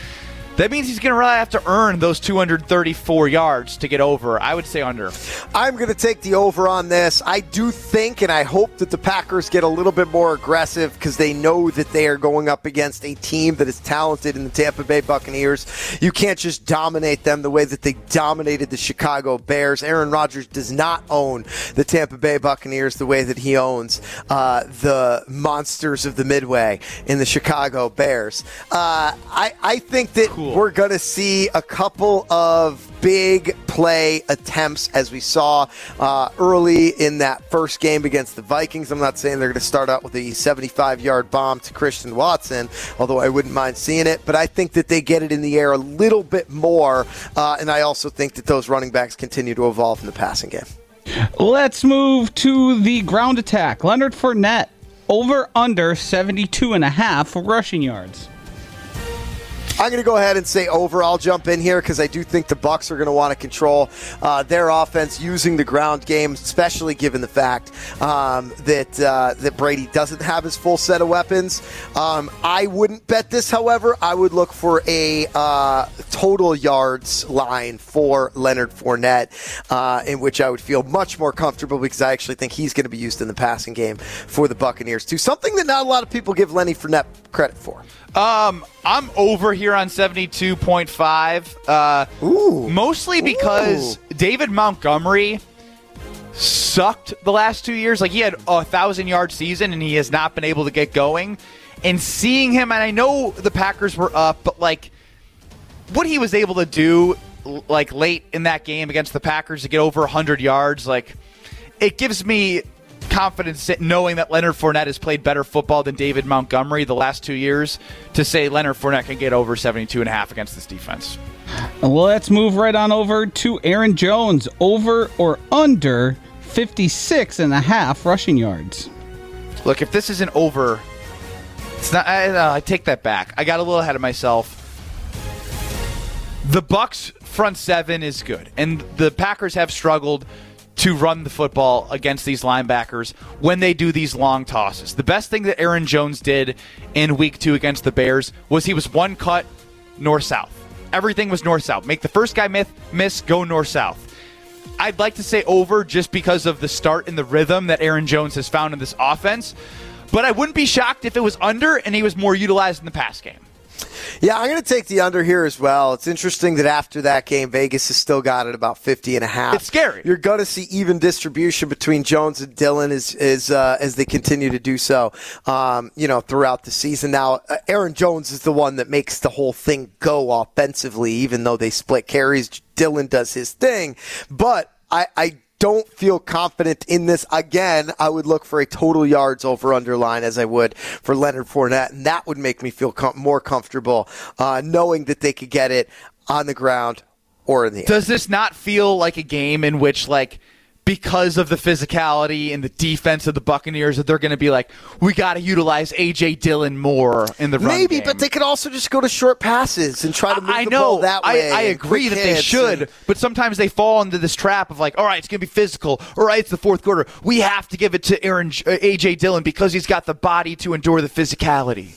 That means he's going to really have to earn those 234 yards to get over. I would say under. I'm going to take the over on this. I do think and I hope that the Packers get a little bit more aggressive because they know that they are going up against a team that is talented in the Tampa Bay Buccaneers. You can't just dominate them the way that they dominated the Chicago Bears. Aaron Rodgers does not own the Tampa Bay Buccaneers the way that he owns uh, the monsters of the Midway in the Chicago Bears. Uh, I, I think that we're going to see a couple of big play attempts as we saw uh, early in that first game against the Vikings. I'm not saying they're going to start out with a 75 yard bomb to Christian Watson, although I wouldn't mind seeing it. But I think that they get it in the air a little bit more. Uh, and I also think that those running backs continue to evolve in the passing game. Let's move to the ground attack. Leonard Fournette over under 72 and a half rushing yards. I'm going to go ahead and say over. I'll jump in here because I do think the Bucks are going to want to control uh, their offense using the ground game, especially given the fact um, that uh, that Brady doesn't have his full set of weapons. Um, I wouldn't bet this, however. I would look for a uh, total yards line for Leonard Fournette, uh, in which I would feel much more comfortable because I actually think he's going to be used in the passing game for the Buccaneers too. Something that not a lot of people give Lenny Fournette credit for. Um, I'm over here on 72.5. Uh, Ooh. Mostly because David Montgomery sucked the last two years. Like he had a thousand yard season and he has not been able to get going. And seeing him, and I know the Packers were up, but like what he was able to do, like late in that game against the Packers to get over 100 yards, like it gives me confidence in knowing that Leonard Fournette has played better football than David Montgomery the last two years to say Leonard Fournette can get over 72 and a half against this defense. Well, let's move right on over to Aaron Jones. Over or under 56 and a half rushing yards. Look, if this isn't over, it's not. I, uh, I take that back. I got a little ahead of myself. The Bucks front seven is good, and the Packers have struggled to run the football against these linebackers when they do these long tosses. The best thing that Aaron Jones did in week two against the Bears was he was one cut north south. Everything was north south. Make the first guy miss, miss go north south. I'd like to say over just because of the start and the rhythm that Aaron Jones has found in this offense, but I wouldn't be shocked if it was under and he was more utilized in the pass game. Yeah, I'm going to take the under here as well. It's interesting that after that game, Vegas has still got it about 50 and a half. It's scary. You're going to see even distribution between Jones and Dillon as as, uh, as they continue to do so, um, you know, throughout the season. Now, uh, Aaron Jones is the one that makes the whole thing go offensively, even though they split carries. Dillon does his thing, but I, I don't feel confident in this again. I would look for a total yards over underline as I would for Leonard Fournette, and that would make me feel com- more comfortable uh, knowing that they could get it on the ground or in the air. Does this not feel like a game in which, like, because of the physicality and the defense of the Buccaneers, that they're going to be like, we got to utilize AJ Dillon more in the run Maybe, game? but they could also just go to short passes and try to move I the know. ball that way. I, I agree that they should, and- but sometimes they fall into this trap of like, all right, it's going to be physical. All right, it's the fourth quarter. We have to give it to Aaron uh, AJ Dillon because he's got the body to endure the physicality.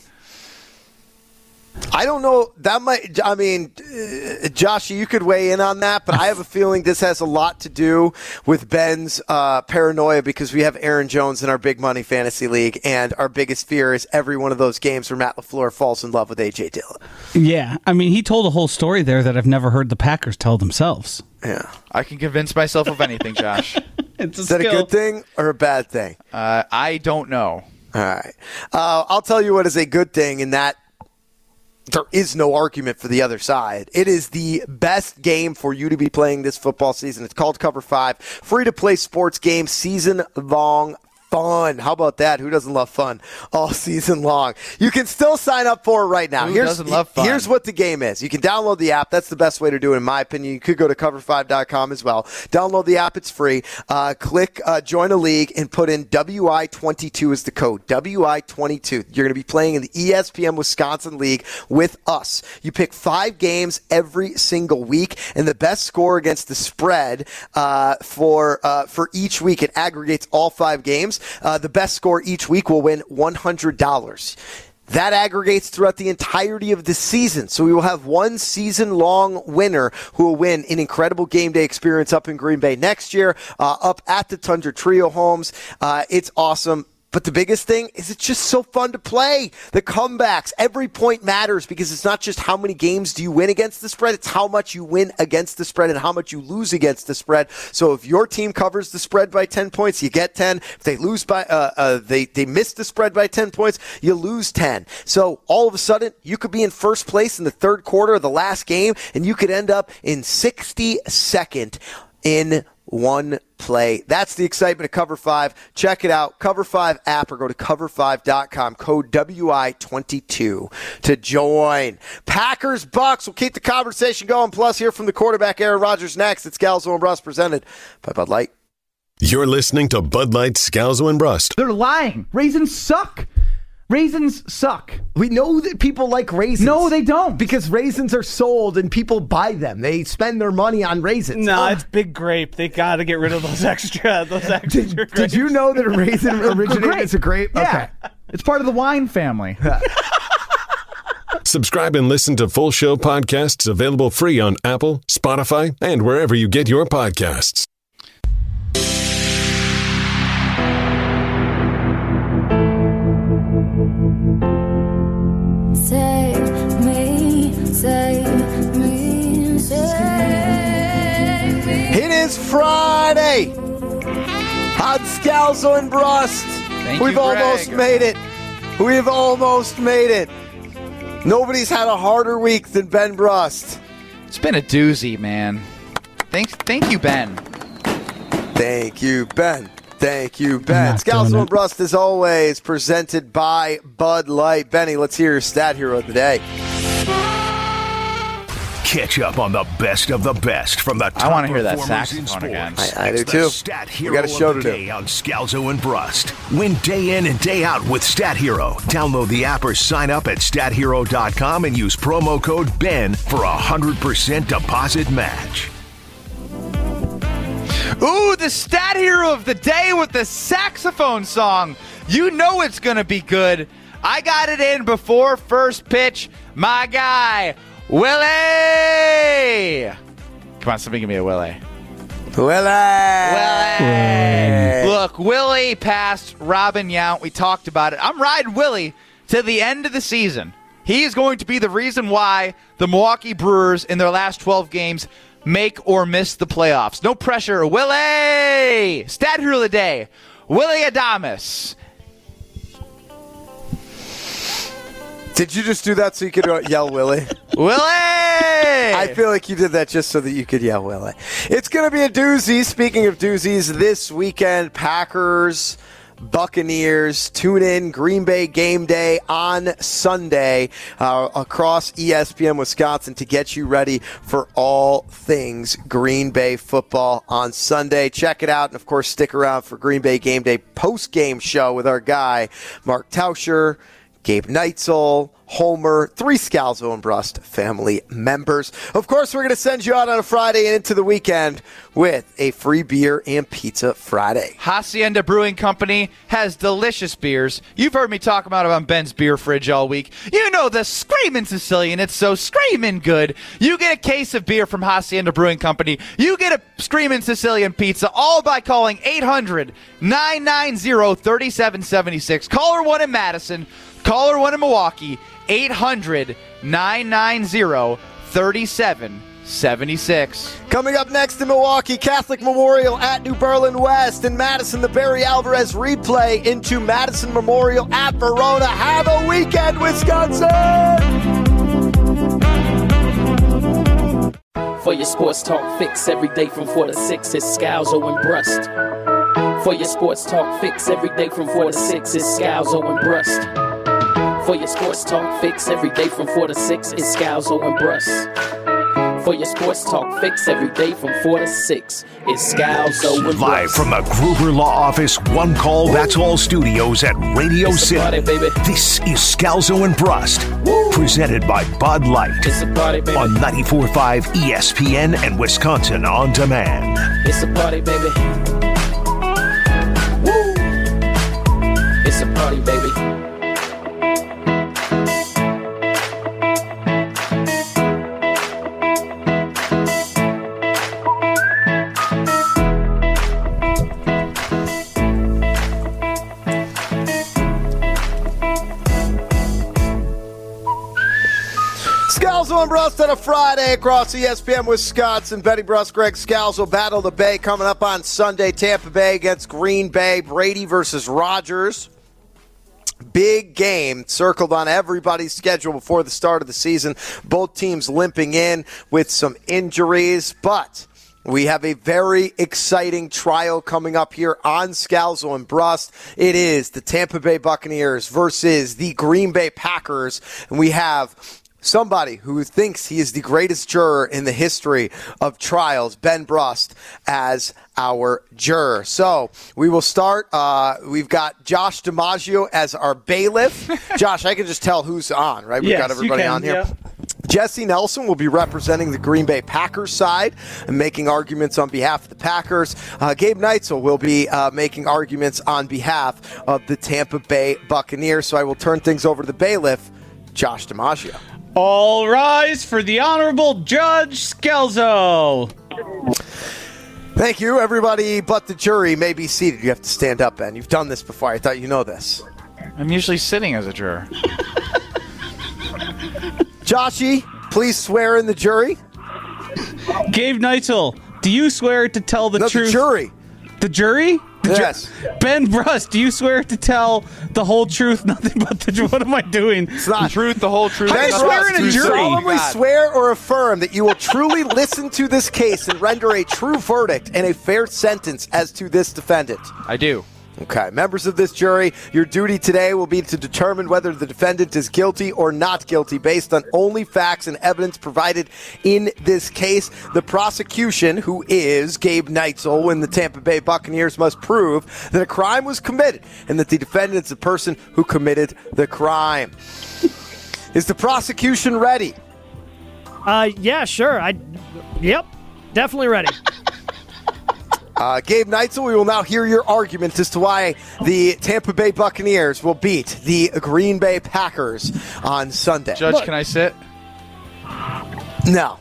I don't know. That might. I mean, uh, Josh, you could weigh in on that, but I have a (laughs) feeling this has a lot to do with Ben's uh, paranoia because we have Aaron Jones in our big money fantasy league, and our biggest fear is every one of those games where Matt LaFleur falls in love with AJ Dillon. Yeah, I mean, he told a whole story there that I've never heard the Packers tell themselves. Yeah, I can convince myself of anything, Josh. (laughs) it's Is that a good thing or a bad thing? Uh, I don't know. All right. Uh, I'll tell you what is a good thing, and that there is no argument for the other side. It is the best game for you to be playing this football season. It's called Cover 5. Free to play sports game, season long fun. How about that? Who doesn't love fun all (laughs) season long? You can still sign up for it right now. Who here's, doesn't love fun? Here's what the game is. You can download the app. That's the best way to do it, in my opinion. You could go to cover5.com as well. Download the app. It's free. Uh, click uh, join a league and put in WI22 as the code. WI22. You're going to be playing in the ESPN Wisconsin League with us. You pick five games every single week, and the best score against the spread uh, for uh, for each week. It aggregates all five games. Uh, the best score each week will win $100. That aggregates throughout the entirety of the season. So we will have one season long winner who will win an incredible game day experience up in Green Bay next year, uh, up at the Tundra Trio Homes. Uh, it's awesome. But the biggest thing is it's just so fun to play. The comebacks, every point matters because it's not just how many games do you win against the spread, it's how much you win against the spread and how much you lose against the spread. So if your team covers the spread by 10 points, you get 10. If they lose by, uh, uh, they, they miss the spread by 10 points, you lose 10. So all of a sudden, you could be in first place in the third quarter of the last game and you could end up in 62nd in one play. That's the excitement of Cover 5. Check it out. Cover 5 app or go to cover5.com. Code WI22 to join. Packers Bucks will keep the conversation going. Plus, hear from the quarterback Aaron Rodgers next. It's Scalzo and Brust presented by Bud Light. You're listening to Bud Light Scalzo and Brust. They're lying. Raisins suck. Raisins suck. We know that people like raisins. No, they don't. Because raisins are sold and people buy them. They spend their money on raisins. No, Oh, it's big grape. They got to get rid of those (laughs) extra. Those extra. did, did you know that a raisin (laughs) originated Grape. as a grape? Yeah. It's part of the wine family. (laughs) Subscribe and listen to full show podcasts available free on Apple, Spotify, and wherever you get your podcasts. Friday on Scalzo and Brust. Thank We've you, almost made it. We've almost made it. Nobody's had a harder week than Ben Brust. It's been a doozy, man. Thanks, thank you, Ben. Thank you, Ben. Thank you, Ben. not doing Scalzo and Brust, as always, presented by Bud Light. Benny, let's hear your stat hero of the day. Catch up on the best of the best from the top I wanna hear that performers in saxophone again. sports. I- I It's do the too. Stat We got a show of the to do. on Scalzo and Brust. Win day in and day out with Stat Hero. Download the app or sign up at stathero.com and use promo code BEN for a 100% deposit match. Ooh, the stat hero of the day with the saxophone song. You know it's going to be good. I got it in before first pitch. My guy, Willie. Come on, somebody give me a Willie. Willie. Willie. Look, Willie passed Robin Yount. We talked about it. I'm riding Willie to the end of the season. He is going to be the reason why the Milwaukee Brewers in their last 12 games make or miss the playoffs. No pressure. Willie! Stat hero of the day. Willie Adames. Did you just do that so you could uh, yell Willie? Willie! I feel like you did that just so that you could yell Willie. It's going to be a doozy. Speaking of doozies, this weekend, Packers. Buccaneers. Tune in Green Bay game day on Sunday uh, across ESPN Wisconsin to get you ready for all things Green Bay football on Sunday. Check it out. And of course, stick around for Green Bay game day post game show with our guy, Mark Tauscher. Gabe Neitzel, Homer, three Scalzo and Brust family members. Of course, we're going to send you out on a Friday and into the weekend with a free beer and pizza Friday. Hacienda Brewing Company has delicious beers. You've heard me talk about it on Ben's beer fridge all week. You know the screaming Sicilian. It's so screaming good. You get a case of beer from Hacienda Brewing Company. You get a screaming Sicilian pizza all by calling 800 990 3776. Caller 1 in Madison. Caller 1 in Milwaukee. 800 990 3776. Coming up next in Milwaukee, Catholic Memorial at New Berlin West. In Madison, the Barry Alvarez replay into Madison Memorial at Verona. Have a weekend, Wisconsin! For your sports talk fix every day from 4 to 6 is Scalzo and Brust. For your sports talk fix every day from 4 to 6 is Scalzo and Brust. For your sports talk fix every day from 4 to 6 is Scalzo and Brust. For your sports talk fix every day from 4 to 6 is Scalzo and Brust. Live from the Gruber Law Office, one call, that's all studios at Radio It's City. party. This is Scalzo and Brust, presented by Bud Light It's a party, baby. on 94.5 ESPN and Wisconsin On Demand. It's a party, baby. Woo! It's a party, baby. And Brust on a Friday across ESPN and Benny Brust, Greg Scalzo. Battle the Bay coming up on Sunday. Tampa Bay against Green Bay. Brady versus Rodgers. Big game circled on everybody's schedule before the start of the season. Both teams limping in with some injuries, but we have a very exciting trial coming up here on Scalzo and Brust. It is the Tampa Bay Buccaneers versus the Green Bay Packers, and we have somebody who thinks he is the greatest juror in the history of trials, Ben Brust, as our juror. So we will start. Uh, we've got Josh DiMaggio as our bailiff. (laughs) Josh, I can just tell who's on, right? We've Yes, got everybody can, on here. yeah. Jesse Nelson will be representing the Green Bay Packers side and making arguments on behalf of the Packers. Uh, Gabe Neitzel will be uh, making arguments on behalf of the Tampa Bay Buccaneers. So I will turn things over to the bailiff, Josh DiMaggio. All rise for the Honorable Judge Scalzo. Thank you, everybody but the jury may be seated. You have to stand up, Ben. You've done this before. I thought you know this. I'm usually sitting as a juror. Joshy, please swear in the jury. Gabe Neitzel, do you swear to tell the No, truth? jury. The jury? The ju- Yes. ben Brust, do you swear to tell the whole truth, (laughs) nothing but the truth? What am I doing? It's not the Truth, the whole truth. I and nothing swear in a Do you jury. solemnly God. swear or affirm that you will truly (laughs) listen to this case and render a true verdict and a fair sentence as to this defendant? I do. Okay, members of this jury, your duty today will be to determine whether the defendant is guilty or not guilty based on only facts and evidence provided in this case. The prosecution, who is Gabe Neitzel and the Tampa Bay Buccaneers, must prove that a crime was committed and that the defendant is the person who committed the crime. Is the prosecution ready? Uh, yeah, sure. I, yep, definitely ready. (laughs) Uh, Gabe Neitzel, we will now hear your argument as to why the Tampa Bay Buccaneers will beat the Green Bay Packers on Sunday. Judge, can I sit? No.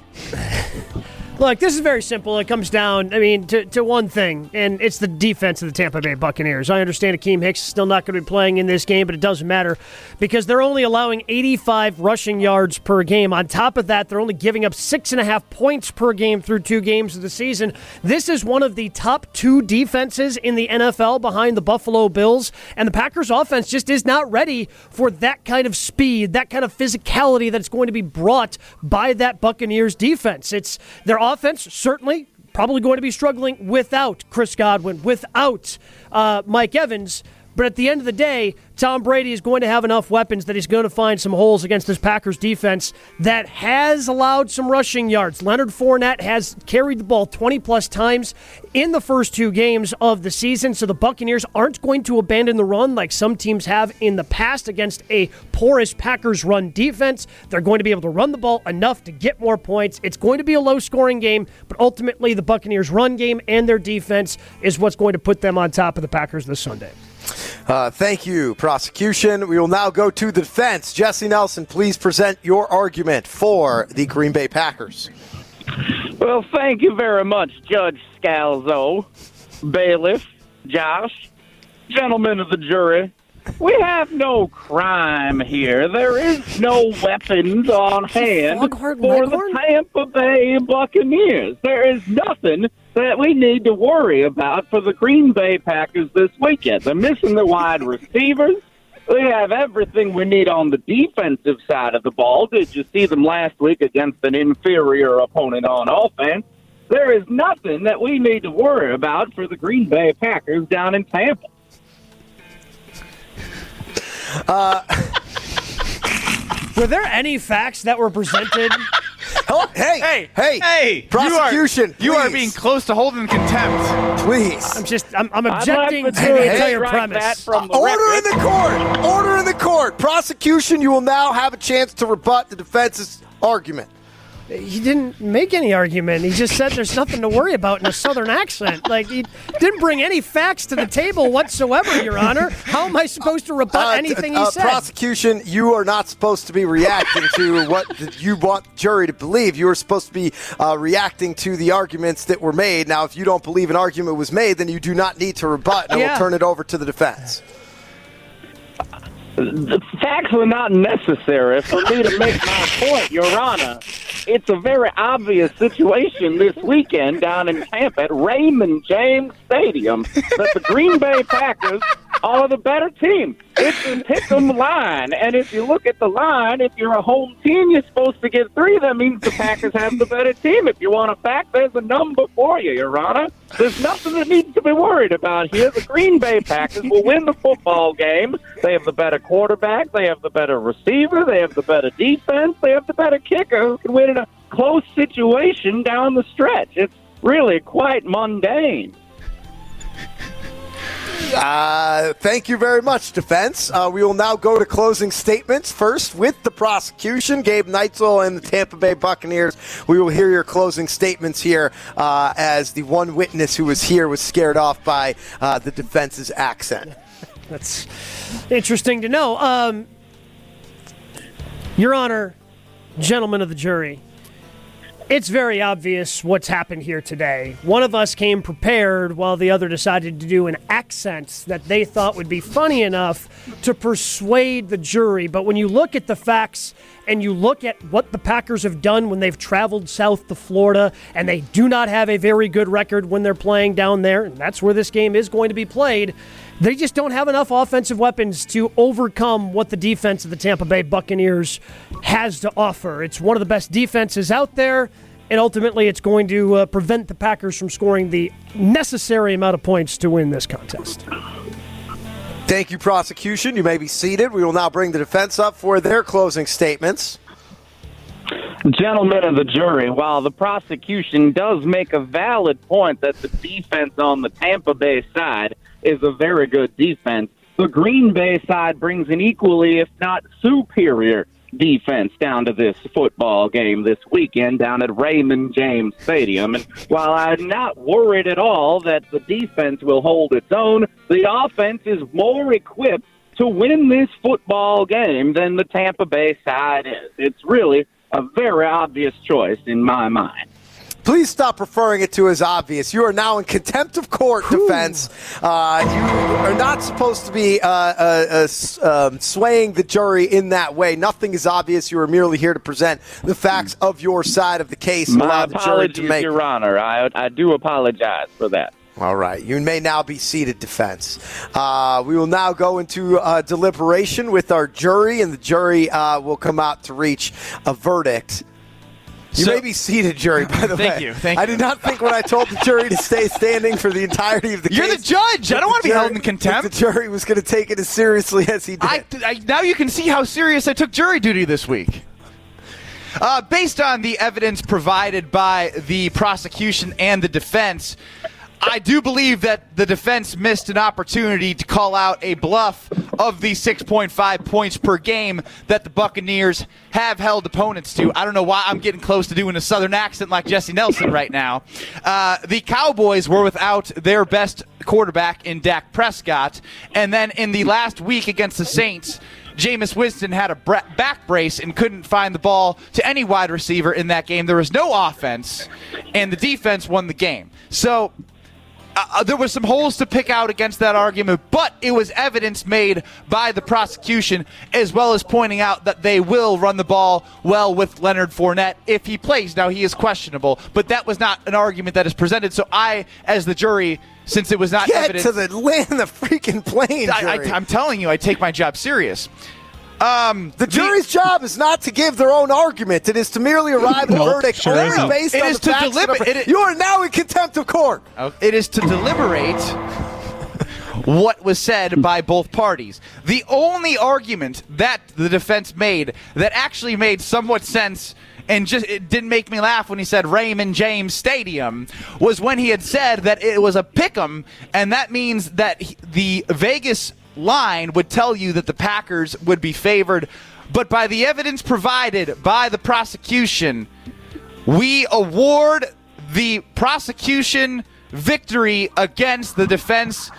Look, this is very simple. It comes down, I mean, to, to one thing, and it's the defense of the Tampa Bay Buccaneers. I understand Akiem Hicks is still not going to be playing in this game, but it doesn't matter because they're only allowing 85 rushing yards per game. On top of that, they're only giving up six and a half points per game through two games of the season. This is one of the top two defenses in the NFL behind the Buffalo Bills, and the Packers offense just is not ready for that kind of speed, that kind of physicality that's going to be brought by that Buccaneers defense. It's their offense certainly probably going to be struggling without Chris Godwin, without uh, Mike Evans. But at the end of the day, Tom Brady is going to have enough weapons that he's going to find some holes against this Packers defense that has allowed some rushing yards. Leonard Fournette has carried the ball 20 plus times in the first two games of the season, so the Buccaneers aren't going to abandon the run like some teams have in the past against a porous Packers run defense. They're going to be able to run the ball enough to get more points. It's going to be a low scoring game, but ultimately the Buccaneers' run game and their defense is what's going to put them on top of the Packers this Sunday. Uh, thank you, prosecution. We will now go to the defense. Jesse Nelson, please present your argument for the Green Bay Packers. Well, thank you very much, Judge Scalzo, bailiff, Josh, gentlemen of the jury. We have no crime here. There is no weapons on hand Foghorn for Leghorn? the Tampa Bay Buccaneers. There is nothing that we need to worry about for the Green Bay Packers this weekend. They're missing the wide receivers. We have everything we need on the defensive side of the ball. Did you see them last week against an inferior opponent on offense? There is nothing that we need to worry about for the Green Bay Packers down in Tampa. Uh, (laughs) were there any facts that were presented? Hey, Hey, hey, hey! prosecution, You are, you are being close to holding contempt. Please. I'm just, I'm, I'm I'd like objecting to jury the to entire strike premise. that from the uh, Order in the court. Order in the court. Prosecution, you will now have a chance to rebut the defense's argument. He didn't make any argument. He just said there's nothing to worry about in a southern accent. Like he didn't bring any facts to the table whatsoever, Your Honor. How am I supposed to rebut Uh, anything uh, he said? Prosecution, you are not supposed to be reacting to what you want the jury to believe. You are supposed to be uh, reacting to the arguments that were made. Now, if you don't believe an argument was made, then you do not need to rebut, and I Yeah. will turn it over to the defense. The facts are not necessary for me to make my point, Your Honor. It's a very obvious situation this weekend down in Tampa at Raymond James Stadium that the Green Bay Packers are the better team. It's a pick 'em line, and if you look at the line, if you're a home team, you're supposed to get three. That means the Packers have the better team. If you want a fact, there's a number for you, Your Honor. There's nothing that needs to be worried about here. The Green Bay Packers will win the football game. They have the better quarterback. They have the better receiver. They have the better defense. They have the better kicker who can win in a close situation down the stretch. It's really quite mundane. (laughs) Uh, thank you very much, defense. Uh, we will now go to closing statements first with the prosecution, Gabe Neitzel and the Tampa Bay Buccaneers. We will hear your closing statements here uh, as the one witness who was here was scared off by uh, the defense's accent. That's interesting to know. Um, Your Honor, gentlemen of the jury, it's very obvious what's happened here today. One of us came prepared while the other decided to do an accent that they thought would be funny enough to persuade the jury. But when you look at the facts and you look at what the Packers have done when they've traveled south to Florida and they do not have a very good record when they're playing down there, and that's where this game is going to be played. They just don't have enough offensive weapons to overcome what the defense of the Tampa Bay Buccaneers has to offer. It's one of the best defenses out there, and ultimately it's going to uh, prevent the Packers from scoring the necessary amount of points to win this contest. Thank you, prosecution. You may be seated. We will now bring the defense up for their closing statements. Gentlemen of the jury, while the prosecution does make a valid point that the defense on the Tampa Bay side is a very good defense, the Green Bay side brings an equally, if not superior, defense down to this football game this weekend down at Raymond James Stadium. And while I'm not worried at all that the defense will hold its own, the offense is more equipped to win this football game than the Tampa Bay side is. It's really a very obvious choice in my mind. Please stop referring it to as obvious. You are now in contempt of court defense. Uh, you are not supposed to be uh, uh, uh, um, swaying the jury in that way. Nothing is obvious. You are merely here to present the facts of your side of the case. My allow the jury to apologies, make. Your Honor. I, I do apologize for that. All right. You may now be seated, defense. Uh, we will now go into uh, deliberation with our jury, and the jury uh, will come out to reach a verdict. You So- may be seated, jury, by the (laughs) way. Thank you, thank I you. did not think when I told the jury to stay (laughs) standing for the entirety of the case. You're case. the judge. I don't wanna the be held in contempt. The jury was going to take it as seriously as he did. I, I, now you can see how serious I took jury duty this week. Uh, based on the evidence provided by the prosecution and the defense, I do believe that the defense missed an opportunity to call out a bluff of the 6.5 points per game that the Buccaneers have held opponents to. I don't know why I'm getting close to doing a southern accent like Jesse Nelson right now. Uh, the Cowboys were without their best quarterback in Dak Prescott, and then in the last week against the Saints, Jameis Winston had a back brace and couldn't find the ball to any wide receiver in that game. There was no offense, and the defense won the game. So uh, there was some holes to pick out against that argument, but it was evidence made by the prosecution as well as pointing out that they will run the ball well with Leonard Fournette if he plays. Now he is questionable, but that was not an argument that is presented. So I, as the jury, since it was not Get evidence, to the land the freaking plane, I. I'm telling you, I take my job serious. Um, the jury's job is not to give their own argument. It is to merely arrive at a verdict sure only isn't. based It on is the to facts that it- You are now in contempt of court. It is to deliberate what was said by both parties. The only argument that the defense made that actually made somewhat sense and just it didn't make me laugh when he said Raymond James Stadium was when he had said that it was a pick'em and that means that he- the Vegas line would tell you that the Packers would be favored but by the evidence provided by the prosecution we award the prosecution victory against the defense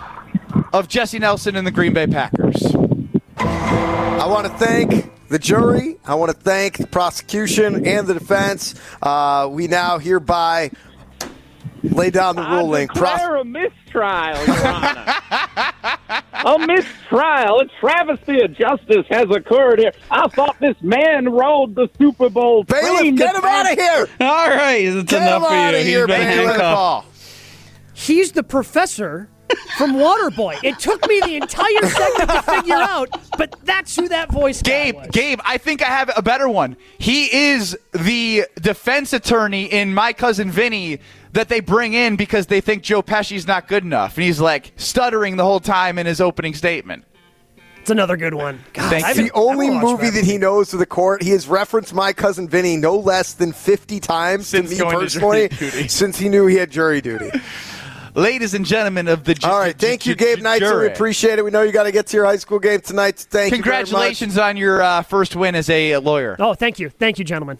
of Jesse Nelson and the Green Bay Packers. I want to thank the jury. I want to thank the prosecution and the defense. Uh, we now hereby Lay down the ruling. I declare a mistrial, Your Honor. (laughs) a mistrial, a travesty of justice has occurred here. I thought this man rode the Super Bowl. train get him out of here! All right, it's Get enough him for outta you. here, He's been Bailey. handcuffed. He's the professor from Waterboy. It took me the entire segment to figure out, but that's who that voice Gabe, was. Gabe, I think I have a better one. He is the defense attorney in My Cousin Vinny that they bring in because they think Joe Pesci's not good enough. And he's like stuttering the whole time in his opening statement. It's another good one. God, Thank I It's haven't- the only I haven't watched movie Rabbit that he knows to the court. He has referenced my cousin Vinny no less than 50 times Since to me going to personally (laughs) since he knew he had jury duty. Ladies and gentlemen of the jury, All right, thank you, Gabe Neitzel. We appreciate it. We know you got to get to your high school game tonight. Thank you. Congratulations on your uh, first win as a lawyer. Oh, thank you. Thank you, gentlemen.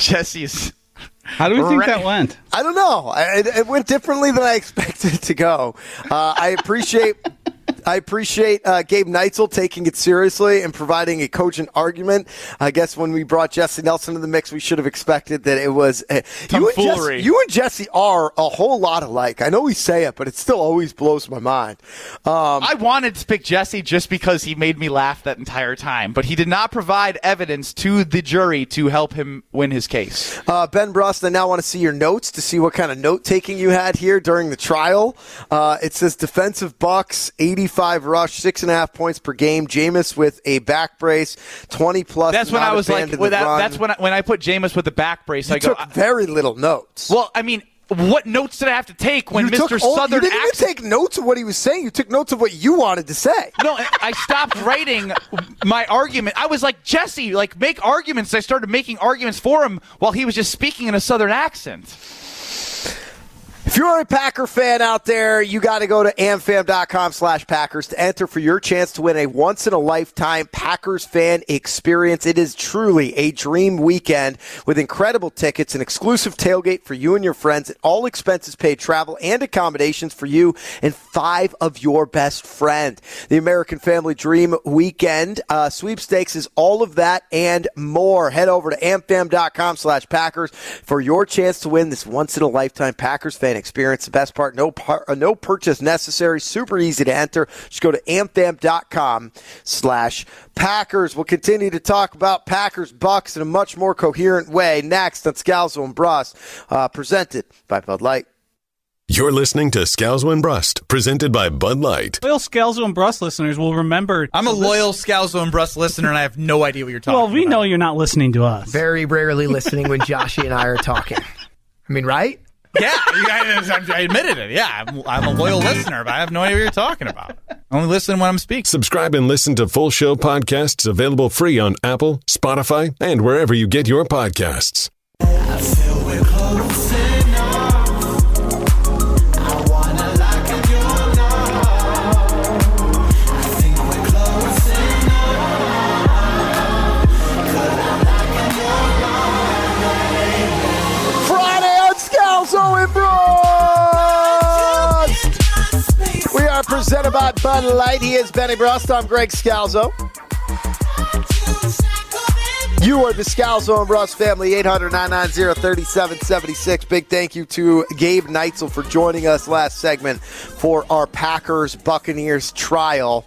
Jesse's. How do we think that went? I don't know. I- It, it went differently than I expected it to go. Uh, I appreciate. I appreciate uh, Gabe Neitzel taking it seriously and providing a cogent argument. I guess when we brought Jesse Nelson to the mix, we should have expected that it was uh, you, and Jesse, you and Jesse are a whole lot alike. I know we say it, but it still always blows my mind. Um, I wanted to pick Jesse just because he made me laugh that entire time, but he did not provide evidence to the jury to help him win his case. Uh, ben Brust, I now want to see your notes to see what kind of note taking you had here during the trial. Uh, it says defensive Bucks, 85 rush, six and a half points per game. Jameis with a back brace, 20 plus. That's when I was like, well, that, that's when I, when I put Jameis with the back brace. you I go, took very little notes. well, I mean, what notes did I have to take when you Mr. all- Southern you didn't accent? even take notes of what he was saying. You took notes of what you wanted to say. No, I stopped writing my argument. I was like, Jesse, like make arguments. I started making arguments for him while he was just speaking in a southern accent. If you're a Packer fan out there, you got to go to amfam.com slash Packers to enter for your chance to win a once in a lifetime Packers fan experience. It is truly a dream weekend with incredible tickets, an exclusive tailgate for you and your friends, and all expenses paid travel and accommodations for you and five of your best friend. The American Family Dream Weekend uh, sweepstakes is all of that and more. Head over to amfam.com slash Packers for your chance to win this once in a lifetime Packers fan experience. The best part, no par- uh, no purchase necessary. Super easy to enter. Just go to amfam.com slash Packers. We'll continue to talk about Packers Bucks in a much more coherent way next on Scalzo and Brust, uh, presented by Bud Light. You're listening to Scalzo and Brust, presented by Bud Light. Loyal Scalzo and Brust listeners will remember. I'm a loyal Scalzo and Brust listener, and I have no idea what you're talking Well, we about. know you're not listening to us. Very rarely listening when Joshy and I are talking. I mean, right? Yeah, I admitted it. Yeah, I'm, I'm a loyal listener, but I have no idea what you're talking about. Only listen when I'm speaking. Subscribe and listen to full show podcasts available free on Apple, Spotify, and wherever you get your podcasts. Presented by Bud Light. He is Benny Brust. I'm Greg Scalzo. You are the Scalzo and Brust family, 800 990 3776. Big thank you to Gabe Neitzel for joining us last segment for our Packers Buccaneers trial.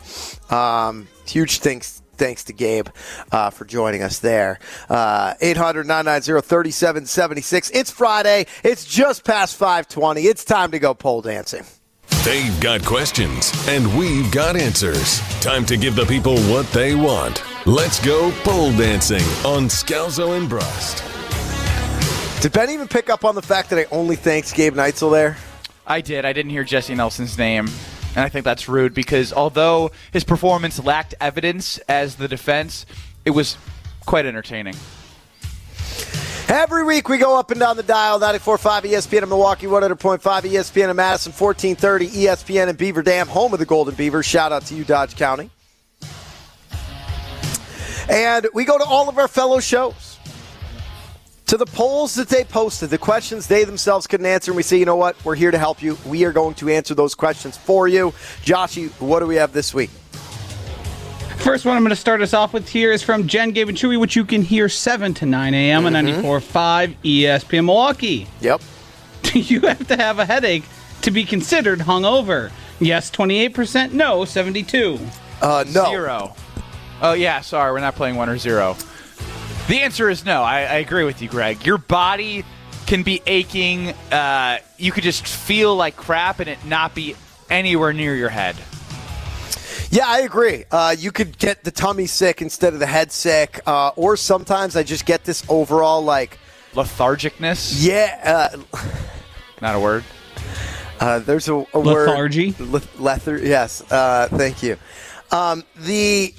Um, huge thanks thanks to Gabe uh, for joining us there. Uh, 800 990 3776. It's Friday. It's just past 520. It's time to go poll dancing. They've got questions, and we've got answers. Time to give the people what they want. Let's go poll dancing on Scalzo and Brust. Did Ben even pick up on the fact that I only thanked Gabe Neitzel there? I did. I didn't hear Jesse Nelson's name. And I think that's rude because although his performance lacked evidence as the defense, it was quite entertaining. Every week we go up and down the dial 94.5 ESPN in Milwaukee, 100.5 ESPN in Madison, 1430 ESPN in Beaver Dam, home of the Golden Beavers. Shout out to you, Dodge County. And we go to all of our fellow shows. To the polls that they posted, the questions they themselves couldn't answer, and we say, you know what? We're here to help you. We are going to answer those questions for you. Joshy, what do we have this week? First one I'm going to start us off with here is from Jen, Gabe, and Chewy, which you can hear 7 to 9 a.m. on 94.5 ESPN Milwaukee. Yep. Do (laughs) you have to have a headache to be considered hungover? Yes, 28%. No, 72. Uh, no. Zero. Oh, yeah, sorry, we're not playing one or zero. The answer is no. I, I agree with you, Greg. Your body can be aching. Uh, you could just feel like crap and it not be anywhere near your head. Yeah, I agree. Uh, you could get the tummy sick instead of the head sick, uh, or sometimes I just get this overall like lethargicness. Yeah, uh, Not a word. uh, there's a, a Lethargy? word. Leth- lether. Yes. Uh, thank you. Um, the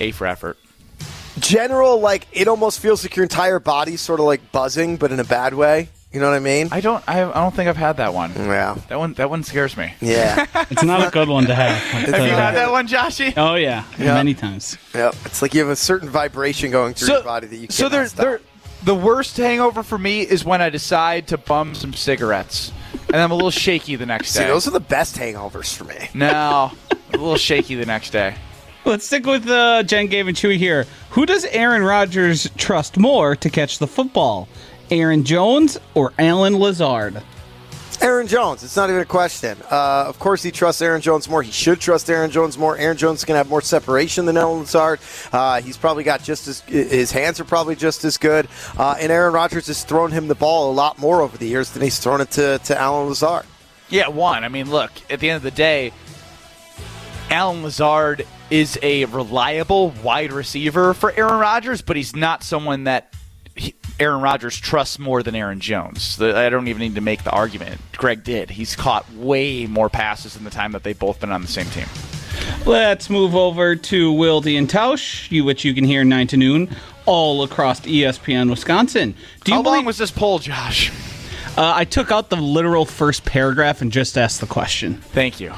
A for effort. general like it almost feels like your entire body's sort of like buzzing, but in a bad way. You know what I mean? I don't. I, I don't think I've had that one. Yeah. That one. That one scares me. Yeah. (laughs) It's not a good one to have. (laughs) I'll Have you you had that. that one, Joshy? Oh, yeah. Yeah. Many times. Yep. It's like you have a certain vibration going through your body that you can't so there's stop. there. The worst hangover for me is when I decide to bum some cigarettes, and I'm a little shaky the next day. See, day. those are the best hangovers for me. no, a little shaky the next day. Let's stick with uh, Jen, Gabe, and Chewy here. Who does Aaron Rodgers trust more to catch the football? Aaron Jones or Allen Lazard? Aaron Jones. It's not even a question. Uh, of course, he trusts Aaron Jones more. He should trust Aaron Jones more. Aaron Jones is going to have more separation than Allen Lazard. Uh, he's probably got just as his hands are probably just as good. Uh, and Aaron Rodgers has thrown him the ball a lot more over the years than he's thrown it to, to Allen Lazard. Yeah, one. I mean, look, at the end of the day, Allen Lazard is a reliable wide receiver for Aaron Rodgers, but he's not someone that he, Aaron Rodgers trusts more than Aaron Jones. The- I don't even need to make the argument. Greg did. He's caught way more passes in the time that they've both been on the same team. Let's move over to Wildy and Tausch, you, which you can hear 9 to noon all across ESPN Wisconsin. Do you How believe, long was this poll, Josh? Uh, I took out the literal first paragraph and just asked the question. Thank you.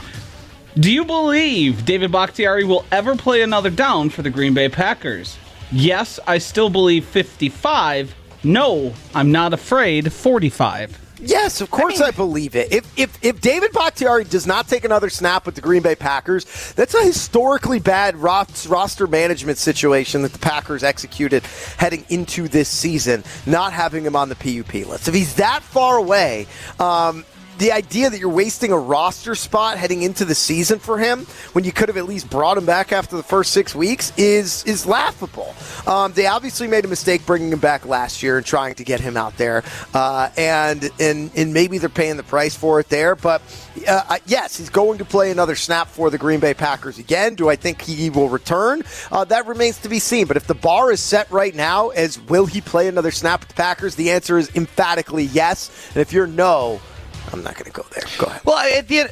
Do you believe David Bakhtiari will ever play another down for the Green Bay Packers? Yes, I still believe 55. No, I'm not afraid 45. Yes, of course I, believe it. If, if if David Bakhtiari does not take another snap with the Green Bay Packers, that's a historically bad ros- roster management situation that the Packers executed heading into this season, not having him on the PUP list. If he's that far away, um, the idea that you're wasting a roster spot heading into the season for him when you could have at least brought him back after the first six weeks is is laughable. Um, they obviously made a mistake bringing him back last year and trying to get him out there, uh, and and and maybe they're paying the price for it there. But uh, yes, he's going to play another snap for the Green Bay Packers again. Do I think he will return? Uh, that remains to be seen. But if the bar is set right now as will he play another snap with the Packers, the answer is emphatically yes. And if you're no, I'm not going to go there. Go ahead. Well, at the end,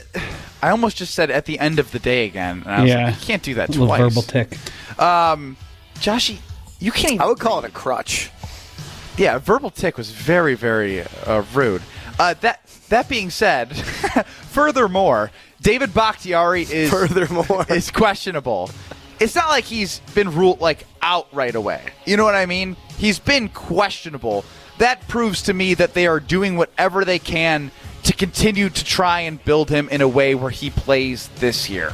I almost just said at the end of the day again. And I was Yeah. like, you can't do that Little twice. verbal tick. Um, Joshy, you can't. Even, I would call it a crutch. Yeah, verbal tick was very, very uh, rude. Uh, that that being said, (laughs) furthermore, David Bakhtiari is furthermore (laughs) is questionable. It's not like he's been ruled like out right away. You know what I mean? He's been questionable. That proves to me that they are doing whatever they can to continue to try and build him in a way where he plays this year.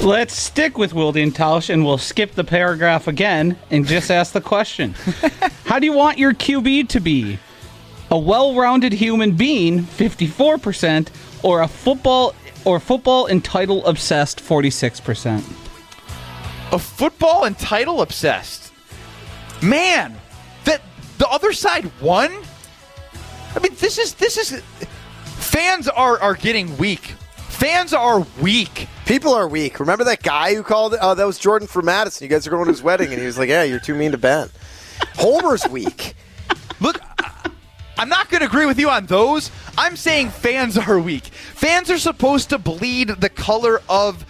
Let's stick with Wildy and Tausch and we'll skip the paragraph again and just ask the question (laughs) How do you want your QB to be? A well rounded human being, 54%, or a football or football and title obsessed, 46%? A football and title obsessed. Man, that the other side won? I mean, this is this is fans are are getting weak. Fans are weak. People are weak. Remember that guy who called? Oh, that was Jordan from Madison. You guys are going to his wedding, and he was like, "Yeah, you're too mean to Ben." Homer's weak. Look, I'm not going to agree with you on those. I'm saying fans are weak. Fans are supposed to bleed the color of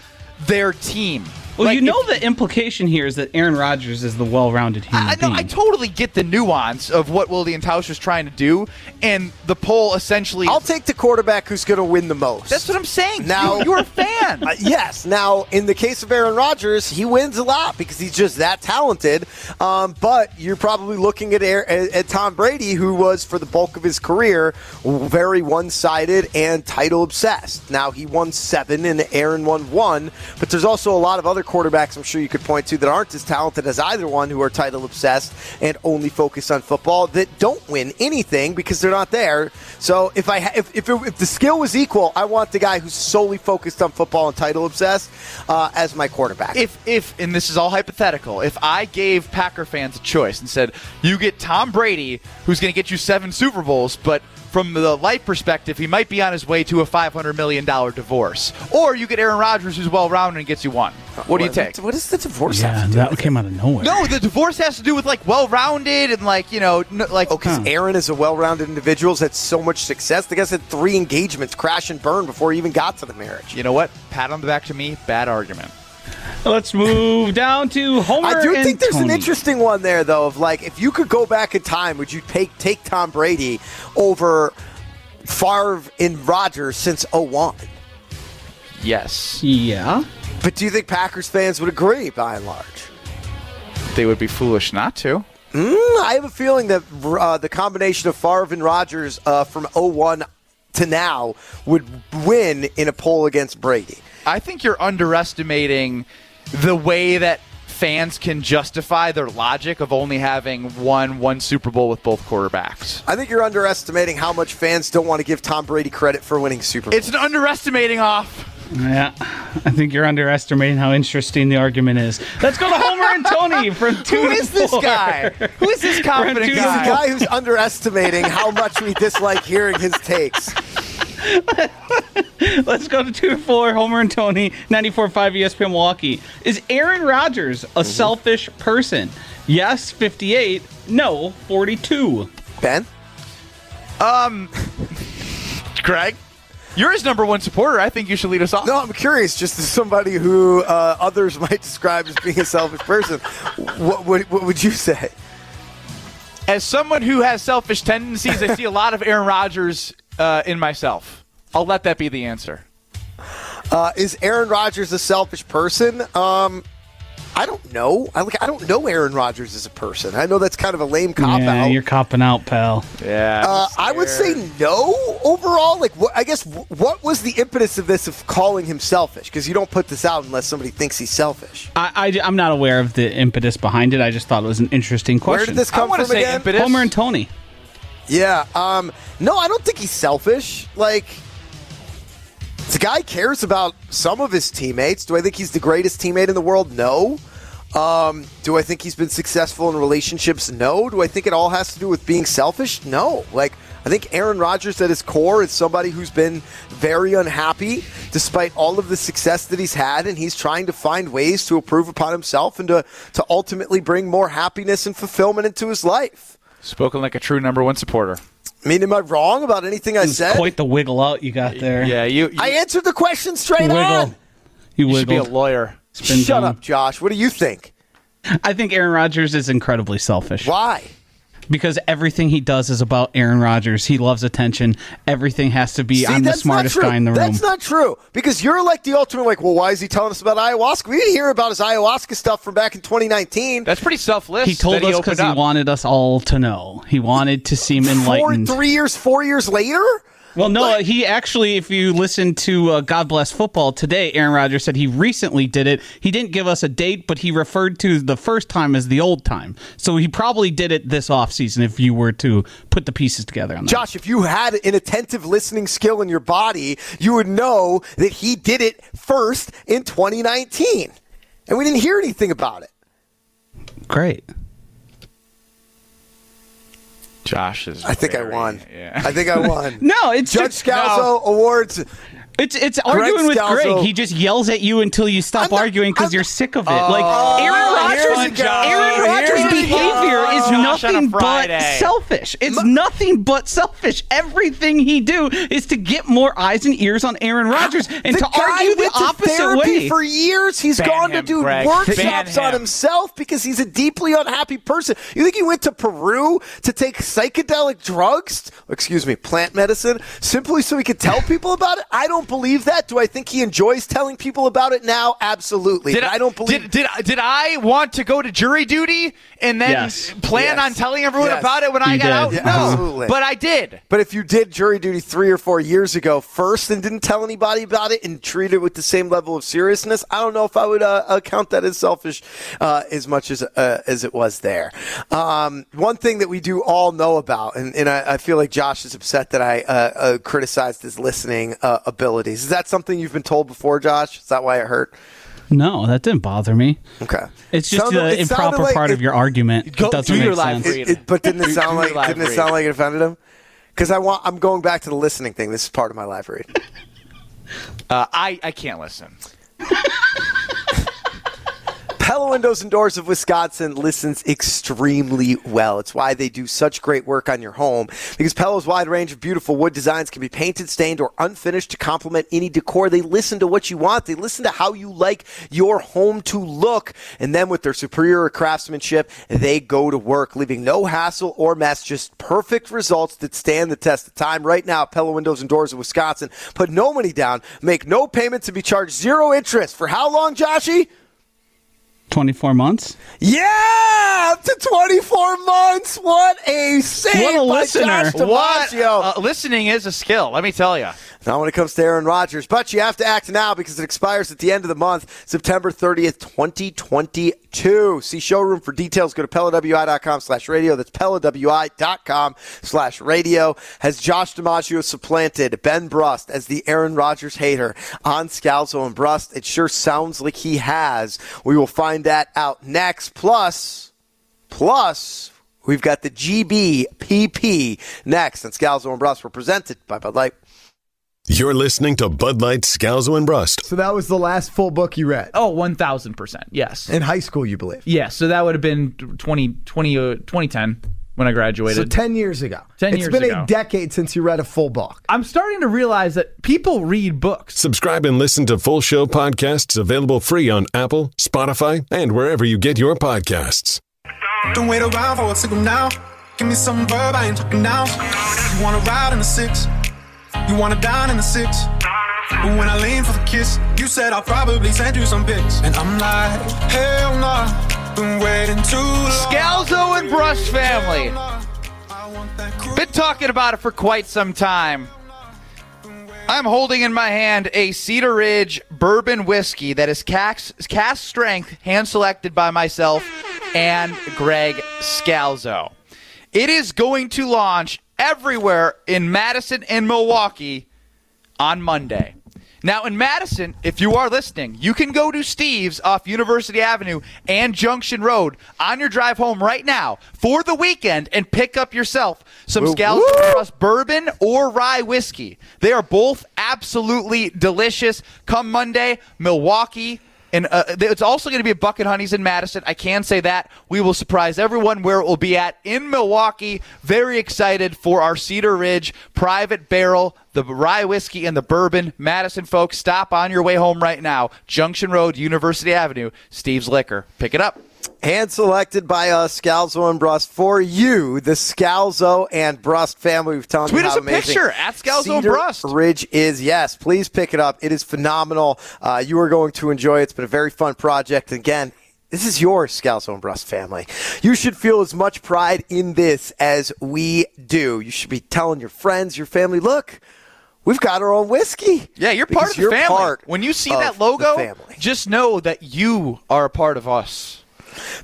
their team. Well, Like, you know the implication here is that Aaron Rodgers is the well rounded human I know. being. I totally get the nuance of what Willie and Tausch was trying to do, and the poll essentially. I'll take the quarterback who's going to win the most. That's what I'm saying. Now You- you're a fan. (laughs) Uh, yes. Now, in the case of Aaron Rodgers, he wins a lot because he's just that talented. Um, but you're probably looking at, Aar- at, at Tom Brady, who was for the bulk of his career very one-sided and title obsessed. Now he won seven, and Aaron won one. But there's also a lot of other quarterbacks I'm sure you could point to that aren't as talented as either one who are title obsessed and only focus on football that don't win anything because they're not there. So if I if if, it, if the skill was equal, I want the guy who's solely focused on football and title obsessed uh, as my quarterback. If if and this is all hypothetical, if I gave Packer fans a choice and said you get Tom Brady, who's going to get you seven Super Bowls, but from the life perspective, he might be on his way to a five hundred million dollar divorce, or you get Aaron Rodgers, who's well rounded and gets you one. What do you take? What is the divorce? Yeah, that came out of nowhere. No, the divorce has to do with like well rounded and like you know n- like Oh, because Aaron is a well-rounded individual, has had so much success. The guy's had three engagements, crash and burn, before he even got to the marriage. You know what? Pat on the back to me. Bad argument. Let's move down to Homer. I do and think there's an interesting one there, though. Of like, if you could go back in time, would you take take Tom Brady over Favre and Rodgers since 01? Yes. Yeah. But do you think Packers fans would agree, by and large? They would be foolish not to. Mm, I have a feeling that uh, the combination of Favre and Rodgers uh, from 01 to now would win in a poll against Brady. I think you're underestimating the way that fans can justify their logic of only having one one Super Bowl with both quarterbacks. I think you're underestimating how much fans don't want to give Tom Brady credit for winning Super Bowl. It's an underestimating off. Yeah, I think you're underestimating how interesting the argument is. Let's go to Homer and Tony (laughs) from two Who to is this guy? Who is this confident From two to He's a guy? guy who's underestimating how much we dislike hearing his takes. (laughs) Let's go to two to four. Homer and Tony, 94.5 ESPN Milwaukee. Is Aaron Rodgers a selfish person? Yes, 58. No, 42. Ben? Um, Greg, you're his number one supporter. I think you should lead us off. No, I'm curious, just as somebody who uh, others (laughs) might describe as being a selfish person, what, what, what would you say? As someone who has selfish tendencies, I see a lot of Aaron Rodgers uh, in myself. I'll let that be the answer. Uh, is Aaron Rodgers a selfish person? Um, I don't know. I, like, I don't know Aaron Rodgers as a person. I know that's kind of a lame cop yeah, out. you're copping out, pal. Yeah. Uh, I would say no overall. Like, what, I guess wh- what was the impetus of this of calling him selfish? Because you don't put this out unless somebody thinks he's selfish. I, I, am not aware of the impetus behind it. I just thought it was an interesting question. Where did this come wanna from say again? impetus. Homer and Tony. Yeah. Um, no, I don't think he's selfish. Like, the guy cares about some of his teammates. Do I think he's the greatest teammate in the world? No. Um, do I think he's been successful in relationships? No. Do I think it all has to do with being selfish? No. Like, I think Aaron Rodgers at his core is somebody who's been very unhappy despite all of the success that he's had, and he's trying to find ways to improve upon himself and to, to ultimately bring more happiness and fulfillment into his life. Spoken like a true number one supporter. I mean, am I wrong about anything I said? quite the wiggle out you got there. Yeah, you. you I answered the question straight Wiggle. on. You you should be a lawyer. Spin Shut zone. up, Josh. What do you think? I think Aaron Rodgers is incredibly selfish. Why? Because everything he does is about Aaron Rodgers. He loves attention. Everything has to be See, I'm the that's not smartest guy in the room. That's not true because you're like the ultimate. Like, well, why is he telling us about ayahuasca? We didn't hear about his ayahuasca stuff from back in 2019. That's pretty selfless. he told that us because opened he wanted us all to know. He wanted to seem Four, enlightened. three years, four years later. Well, no, uh, he actually, if you listen to uh, God Bless Football today, Aaron Rodgers said he recently did it. He didn't give us a date, but he referred to the first time as the old time. So he probably did it this offseason if you were to put the pieces together on that. Josh, if you had an attentive listening skill in your body, you would know that he did it first in 2019, and we didn't hear anything about it. Great. Josh is. I think I won. Yeah. I think I won. (laughs) No, it's Judge just, Scalzo awards. It's it's Greg arguing with Scalzo- Greg. He just yells at you until you stop not- arguing because you're sick of it. Oh, like Aaron Rodgers. Aaron Rodgers' behavior guy. is Josh nothing but selfish. It's nothing but selfish. Everything he do is to get more eyes and ears on Aaron Rodgers and the to argue the opposite therapy way. for years. He's Ban gone to do Greg. workshops Ban on himself because he's a deeply unhappy person. You think he went to Peru to take psychedelic drugs? Excuse me, plant medicine, simply so he could tell people about it? I don't don't believe that. Do I think he enjoys telling people about it now? Absolutely. Did But I, don't believe. Did, did, I- did I want to go to jury duty and then Yes. plan Yes. on telling everyone Yes. about it when I got did. out? Yeah, no, absolutely. but I did. But if you did jury duty three or four years ago first and didn't tell anybody about it and treat it with the same level of seriousness, I don't know if I would uh, uh, count that as selfish uh, as much as uh, as it was there. Um, one thing that we do all know about, and, and I, I feel like Josh is upset that I uh, uh, criticized his listening uh, abilities. Is that something you've been told before, Josh? Is that why it hurt? No, that didn't bother me. Okay. It's just Sounded- the it sounded improper like part it- of your argument. Go- it doesn't do make your live sense. It- it- but didn't it (laughs) sound like live didn't it read. sound like it offended him? Because I want I'm going back to the listening thing. This is part of my live read. Uh, I, I can't listen. (laughs) Pella Windows and Doors of Wisconsin listens extremely well. It's why they do such great work on your home because Pella's wide range of beautiful wood designs can be painted, stained, or unfinished to complement any decor. They listen to what you want. They listen to how you like your home to look. And then with their superior craftsmanship, they go to work, leaving no hassle or mess, just perfect results that stand the test of time. Right now, Pella Windows and Doors of Wisconsin put no money down, make no payments, and be charged zero interest. For how long, Joshy? 24 months? Yeah, up to 24 months. What a save What a listener. What? DiMaggio. Uh, listening is a skill, let me tell you. Not when it comes to Aaron Rodgers, but you have to act now because it expires at the end of the month, September 30th, 2022. See showroom for details. Go to PellaWI.com slash radio. That's PellaWI.com slash radio. Has Josh DiMaggio supplanted Ben Brust as the Aaron Rodgers hater on Scalzo and Brust? It sure sounds like he has. We will find that out next. Plus, plus, we've got the GBPP next. And Scalzo and Brust were presented by Bud Light. You're listening to Bud Light Scalzo and Brust. So that was the last full book you read Oh, 1000%. Yes. in high school, you believe? Yes. So that would have been 20, 20, uh, 2010 when I graduated. So 10 years ago. 10 It's years been a decade since you read a full book. I'm starting to realize that people read books. Subscribe and listen to full show podcasts available free on Apple, Spotify, and wherever you get your podcasts. Don't wait around for a signal now. Give me some verb, I ain't talking now. You wanna ride in the six, you wanna dine in the six. But when I lean for the kiss, you said I'll probably send you some pics. And I'm like, hell nah, been waiting too long. Scalzo and Brust family. Been talking about it for quite some time. I'm holding in my hand a Cedar Ridge bourbon whiskey that is cast, cast strength, hand selected by myself and Greg Scalzo. It is going to launch everywhere in Madison and Milwaukee on Monday. Now, in Madison, if you are listening, you can go to Steve's off University Avenue and Junction Road on your drive home right now for the weekend and pick up yourself some woo. Trust bourbon or rye whiskey. They are both absolutely delicious. Come Monday, Milwaukee. And uh, it's also going to be at Buck & Honey's in Madison. I can say that. We will surprise everyone where it will be at in Milwaukee. Very excited for our Cedar Ridge private barrel, the rye whiskey and the bourbon. Madison folks, stop on your way home right now. Junction Road, University Avenue, Steve's Liquor. Pick it up. Hand selected by us, Scalzo and Brust, for you, the Scalzo and Brust family. We've telling Tweet us a picture, at Scalzo and Brust. Ridge is. Yes, please pick it up. It is phenomenal. Uh, you are going to enjoy it. It's been a very fun project. Again, this is your Scalzo and Brust family. You should feel as much pride in this as we do. You should be telling your friends, your family, look, we've got our own whiskey. Yeah, you're part of the family. when you see that logo, just know that you are a part of us.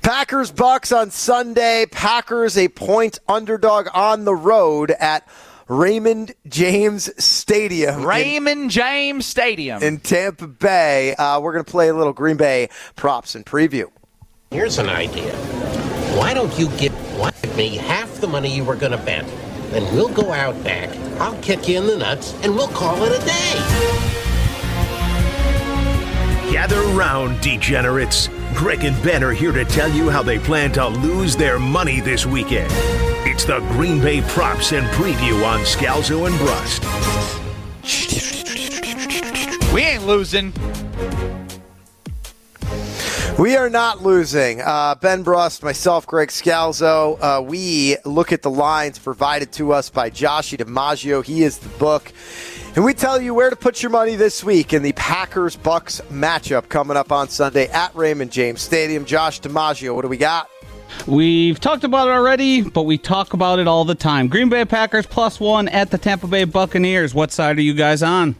Packers Bucks on Sunday. Packers a point underdog on the road at Raymond James Stadium. in- Raymond James Stadium. in, Tampa Bay. Uh, we're going to play a little Green Bay props and preview. Here's an idea. Why don't you give give me half the money you were going to bet? Then we'll go out back. I'll kick you in the nuts, and we'll call it a day. Gather round, degenerates. Greg and Ben are here to tell you how they plan to lose their money this weekend. It's the Green Bay props and preview on Scalzo and Brust. we ain't losing. We are not losing. Uh, ben Brust, myself, Greg Scalzo. Uh, we look at the lines provided to us by Joshie DiMaggio. He is the book. And we tell you where to put your money this week in the Packers Bucks matchup coming up on Sunday at Raymond James Stadium. Josh DiMaggio, what do we got? We've talked about it already, but we talk about it all the time. Green Bay Packers plus one at the Tampa Bay Buccaneers. What side are you guys on?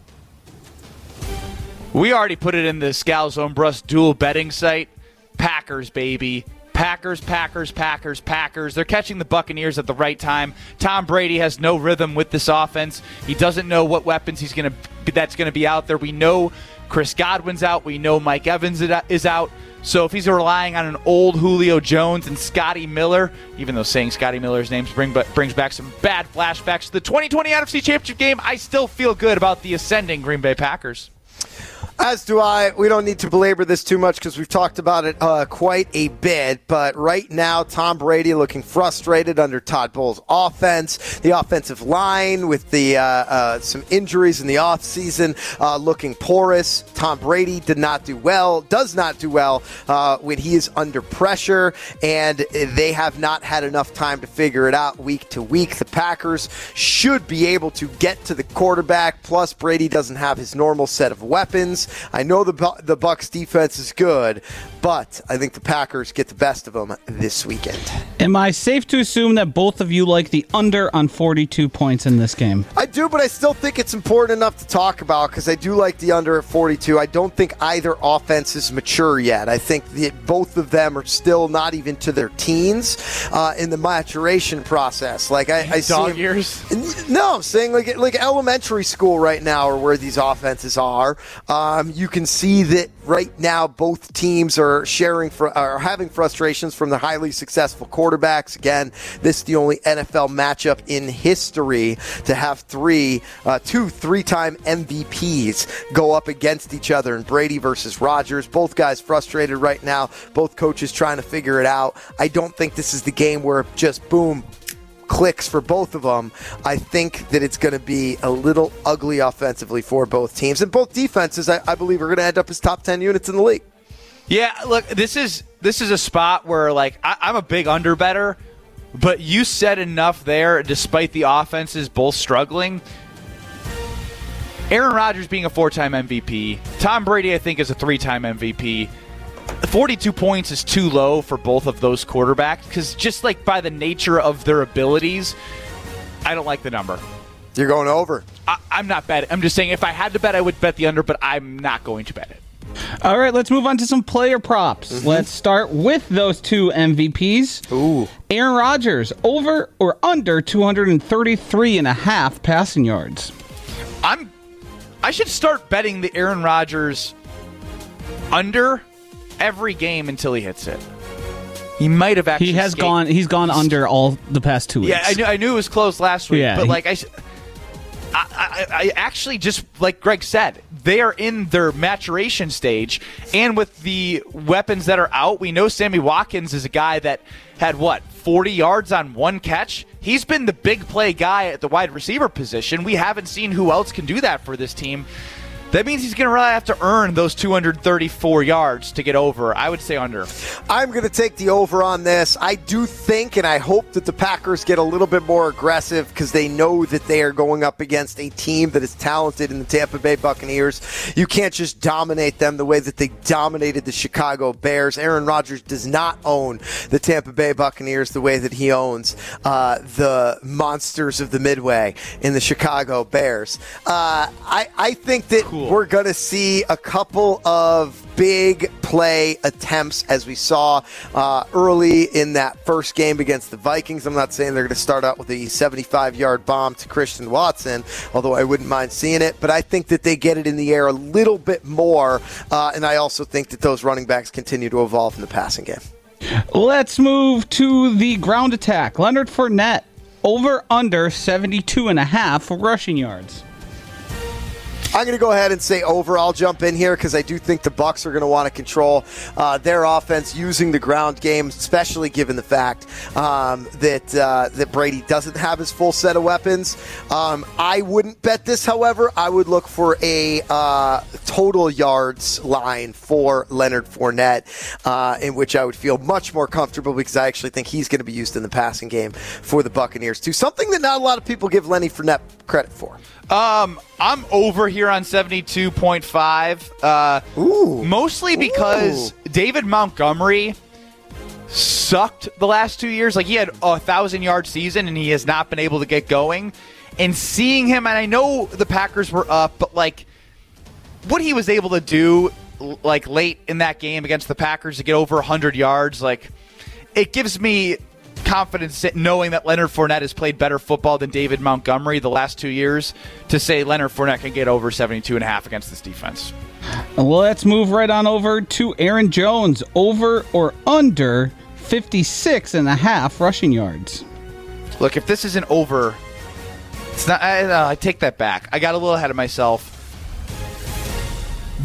We already put it in the Scalzo Brust dual betting site. Packers, baby. Packers, Packers, Packers, Packers. They're catching the Buccaneers at the right time. Tom Brady has no rhythm with this offense. He doesn't know what weapons he's going to that's going to be out there. We know Chris Godwin's out. We know Mike Evans is out. So if he's relying on an old Julio Jones and Scotty Miller, even though saying Scotty Miller's name bring, brings back some bad flashbacks to the 2020 NFC Championship game, I still feel good about the ascending Green Bay Packers. As do I. We don't need to belabor this too much because we've talked about it uh, quite a bit. But right now, Tom Brady looking frustrated under Todd Bowles' offense. The offensive line with the uh, uh, some injuries in the offseason uh, looking porous. Tom Brady did not do well, does not do well uh, when he is under pressure, and they have not had enough time to figure it out week to week. The Packers should be able to get to the quarterback. Plus, Brady doesn't have his normal set of weapons. I know the the Bucks defense is good, but I think the Packers get the best of them this weekend. Am I safe to assume that both of you like the under on 42 points in this game? I do, but I still think it's important enough to talk about because I do like the under at 42. I don't think either offense is mature yet. I think that both of them are still not even to their teens uh, in the maturation process. Like I, I (laughs) dog see years. No, I'm saying like like elementary school right now or where these offenses are. Um, you can see that right now both teams are sharing fr- are having frustrations from the highly successful quarterbacks. Again, this is the only NFL matchup in history to have three, uh, two three-time MVPs go up against each other, and Brady versus Rodgers. Both guys frustrated right now. Both coaches trying to figure it out. I don't think this is the game where just boom clicks for both of them, I think that it's going to be a little ugly offensively for both teams. And both defenses, I, I believe, are going to end up as top 10 units in the league. Yeah, look, this is this is a spot where like I, I'm a big under better, but you said enough there. Despite the offenses both struggling, Aaron Rodgers being a four-time MVP, Tom Brady I think is a three-time MVP. 42 points is too low for both of those quarterbacks because just like by the nature of their abilities, I don't like the number. You're going over. I, I'm not betting. I'm just saying if I had to bet, I would bet the under, but I'm not going to bet it. All right, let's move on to some player props. Mm-hmm. Let's start with those two MVPs. Ooh. Aaron Rodgers, over or under 233 and a half passing yards. I'm I should start betting the Aaron Rodgers under every game until he hits it. He might have actually He has escaped. gone he's gone under all the past 2 weeks. Yeah, I knew, I knew it was close last week, Yeah, but like I actually just like Greg said, they are in their maturation stage, and with the weapons that are out, we know Sammy Watkins is a guy that had what forty yards on one catch. He's been the big play guy at the wide receiver position. We haven't seen who else can do that for this team. That means he's going to really have to earn those 234 yards to get over. I would say under. I'm going to take the over on this. I do think and I hope that the Packers get a little bit more aggressive because they know that they are going up against a team that is talented in the Tampa Bay Buccaneers. You can't just dominate them the way that they dominated the Chicago Bears. Aaron Rodgers does not own the Tampa Bay Buccaneers the way that he owns uh, the monsters of the Midway in the Chicago Bears. Uh, I, I think that we're going to see a couple of big play attempts as we saw uh, early in that first game against the Vikings. I'm not saying they're going to start out with a 75 yard bomb to Christian Watson, although I wouldn't mind seeing it. But I think that they get it in the air a little bit more. Uh, and I also think that those running backs continue to evolve in the passing game. Let's move to the ground attack. Leonard Fournette, over under 72 and a half rushing yards. I'm going to go ahead and say over. I'll jump in here because I do think the Bucks are going to want to control uh, their offense using the ground game, especially given the fact um, that uh, that Brady doesn't have his full set of weapons. Um, I wouldn't bet this, however. I would look for a uh, total yards line for Leonard Fournette, uh, in which I would feel much more comfortable because I actually think he's going to be used in the passing game for the Buccaneers too. Something that not a lot of people give Lenny Fournette credit for. Um, I'm over here on 72.5. Uh, Ooh. Mostly because David Montgomery sucked the last two years. Like he had a thousand yard season and he has not been able to get going. And seeing him, and I know the Packers were up, but like what he was able to do, like late in that game against the Packers to get over 100 yards, like it gives me confidence in knowing that Leonard Fournette has played better football than David Montgomery the last two years to say Leonard Fournette can get over 72 and a half against this defense. Well, let's move right on over to Aaron Jones. Over or under 56 and a half rushing yards. Look, if this isn't over, it's not. I, uh, I take that back. I got a little ahead of myself.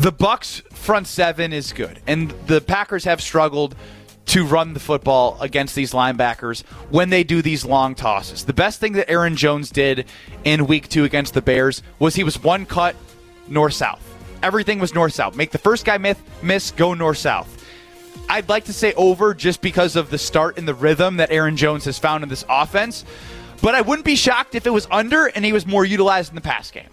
The Bucks front seven is good, and the Packers have struggled to run the football against these linebackers when they do these long tosses. The best thing that Aaron Jones did in Week Two against the Bears was he was one cut north south. Everything was north south. Make the first guy miss, miss go north south. I'd like to say over just because of the start and the rhythm that Aaron Jones has found in this offense. But I wouldn't be shocked if it was under and he was more utilized in the pass game.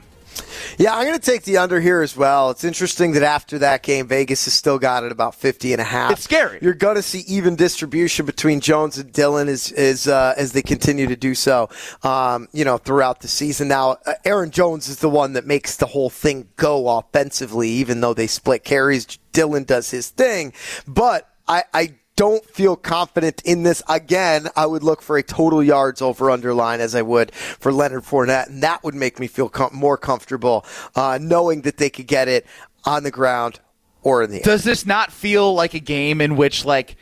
Yeah, I'm going to take the under here as well. It's interesting that after that game, Vegas has still got it about 50 and a half. It's scary. You're going to see even distribution between Jones and Dillon as as, uh, as they continue to do so, um, you know, throughout the season. Now, uh, Aaron Jones is the one that makes the whole thing go offensively, even though they split carries. Dillon does his thing, but I, I don't feel confident in this again. I would look for a total yards over underline as I would for Leonard Fournette, and that would make me feel com- more comfortable uh, knowing that they could get it on the ground or in the air. Does this not feel like a game in which, like,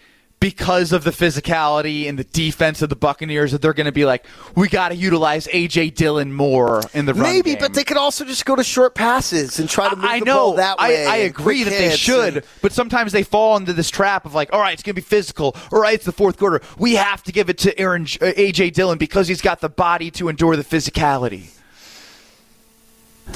because of the physicality and the defense of the Buccaneers, that they're going to be like, we got to utilize AJ Dillon more in the run Maybe, game? but they could also just go to short passes and try to move I the know. ball that way. I, I agree that they should, and- but sometimes they fall into this trap of like, all right, it's going to be physical. All right, it's the fourth quarter. We have to give it to Aaron uh, AJ Dillon because he's got the body to endure the physicality.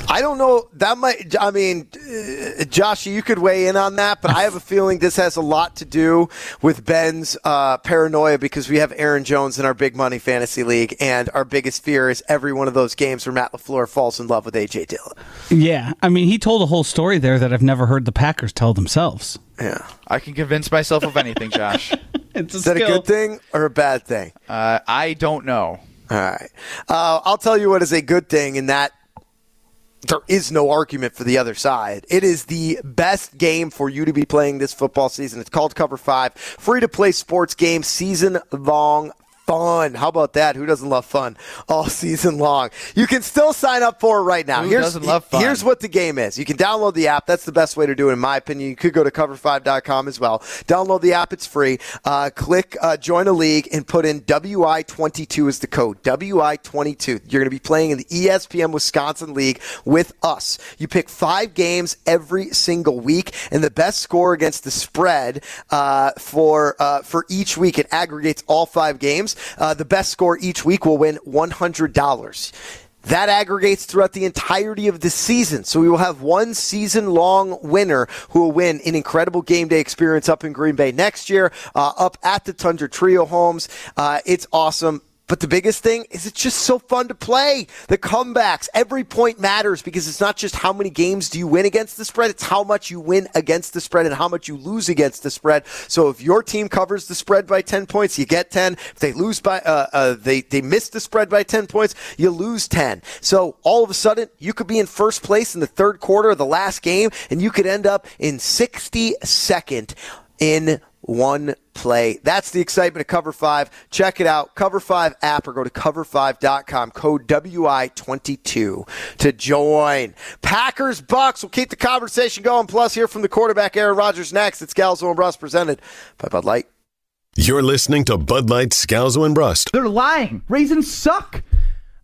I don't know. That might. I mean, uh, Josh, you could weigh in on that, but I have a (laughs) feeling this has a lot to do with Ben's uh, paranoia because we have Aaron Jones in our big money fantasy league, and our biggest fear is every one of those games where Matt LaFleur falls in love with AJ Dillon. Yeah, I mean, he told a whole story there that I've never heard the Packers tell themselves. Yeah, I can convince myself of anything, Josh. (laughs) it's Is that a good thing or a bad thing? Uh, I don't know. All right. Uh, I'll tell you what is a good thing, and that there is no argument for the other side. It is the best game for you to be playing this football season. It's called Cover 5. Free to play sports game, season long fun. How about that? Who doesn't love fun all (laughs) season long? You can still sign up for it right now. Who here's, doesn't love fun? Here's what the game is. You can download the app. That's the best way to do it, in my opinion. You could go to cover5.com as well. Download the app. It's free. Uh, click uh, join a league and put in WI22 as the code. WI22. You're going to be playing in the ESPN Wisconsin League with us. You pick five games every single week, and the best score against the spread uh, for uh, for each week. It aggregates all five games. Uh, the best score each week will win $100. That aggregates throughout the entirety of the season. So we will have one season long winner who will win an incredible game day experience up in Green Bay next year, uh, up at the Tundra Trio Homes. Uh, it's awesome. But the biggest thing is it's just so fun to play. The comebacks, every point matters because it's not just how many games do you win against the spread, it's how much you win against the spread and how much you lose against the spread. So if your team covers the spread by 10 points, you get 10. If they lose by, uh, uh, they, they miss the spread by 10 points, you lose 10. So all of a sudden, you could be in first place in the third quarter of the last game and you could end up in 62nd in one play. That's the excitement of Cover 5. Check it out. Cover 5 app or go to cover5.com. Code WI22 to join. Packers Bucks will keep the conversation going. Plus, hear from the quarterback Aaron Rodgers next. It's Scalzo and Brust presented by Bud Light. You're listening to Bud Light Scalzo and Brust. They're lying. Raisins suck.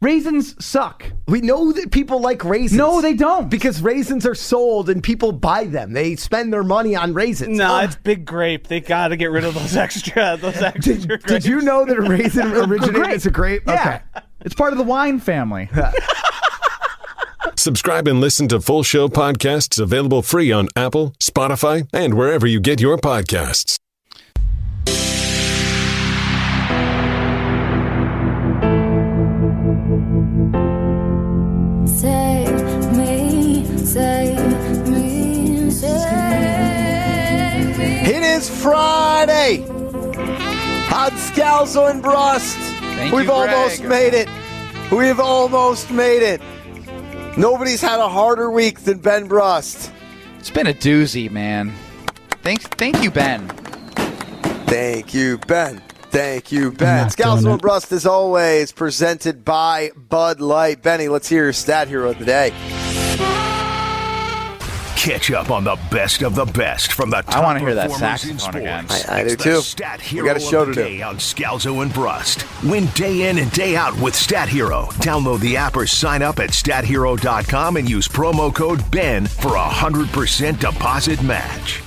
Raisins suck. We know that people like raisins. No, they don't. Because raisins are sold and people buy them. They spend their money on raisins. No, it's big grape. They got to get rid of those extra. (laughs) Those extra. did, did you know that a raisin (laughs) originated Grape. as a grape? Yeah. It's part of the wine family. (laughs) Subscribe and listen to full show podcasts available free on Apple, Spotify, and wherever you get your podcasts. Friday on Scalzo and Brust. Thank We've you, almost Greg. made it. We've almost made it. Nobody's had a harder week than Ben Brust. It's been a doozy, man. Thanks, thank you, Ben. Thank you, Ben. Thank you, Ben. not doing Scalzo and Brust, as always, presented by Bud Light. Benny, let's hear your stat hero of the day. Catch up on the best of the best from the top I wanna hear that performers in saxophone again. sports. I- I It's do the too. Stat Hero We Hero got a show of to do. on Scalzo and Brust. Win day in and day out with Stat Hero. Download the app or sign up at stathero.com and use promo code BEN for a 100% deposit match.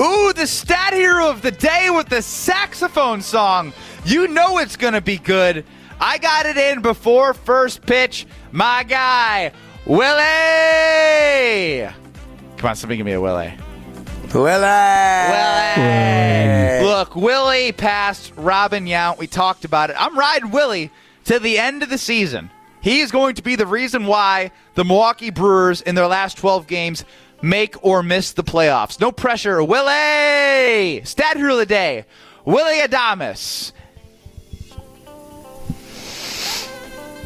Ooh, the stat hero of the day with the saxophone song. You know it's going to be good. I got it in before first pitch. My guy, Willie. Come on, somebody give me a Willie. Willie! Willie. Look, Willie passed Robin Yount. We talked about it. I'm riding Willie to the end of the season. He is going to be the reason why the Milwaukee Brewers in their last 12 games make or miss the playoffs. No pressure. Willie! Stat hero of the day. Willie Adames.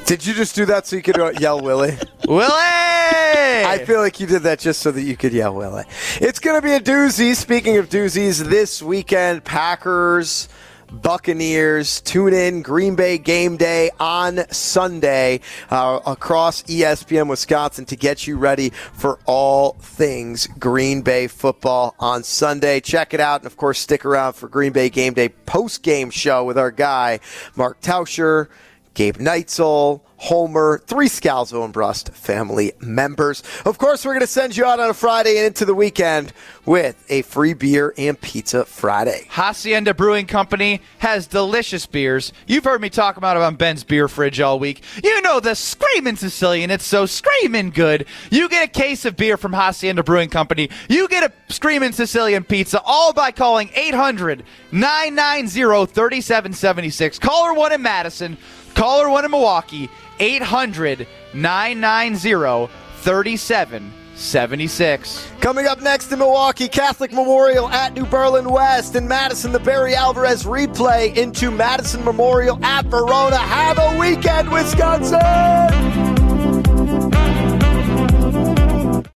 Did you just do that so you could uh, yell Willie? Willie! I feel like you did that just so that you could yell Willie. It's going to be a doozy. Speaking of doozies, this weekend, Packers. Buccaneers. Tune in Green Bay game day on Sunday uh, across ESPN Wisconsin to get you ready for all things Green Bay football on Sunday. Check it out. And of course, stick around for Green Bay game day post game show with our guy, Mark Tauscher. Gabe Neitzel, Homer, three Scalzo and Brust family members. Of course, we're going to send you out on a Friday and into the weekend with a free beer and pizza Friday. Hacienda Brewing Company has delicious beers. You've heard me talk about it on Ben's beer fridge all week. You know the screaming Sicilian. It's so screaming good. You get a case of beer from Hacienda Brewing Company. You get a screaming Sicilian pizza all by calling 800 990 3776. Caller 1 in Madison. Caller 1 in Milwaukee. 800 990 3776. Coming up next in Milwaukee, Catholic Memorial at New Berlin West. In Madison, the Barry Alvarez replay into Madison Memorial at Verona. Have a weekend, Wisconsin!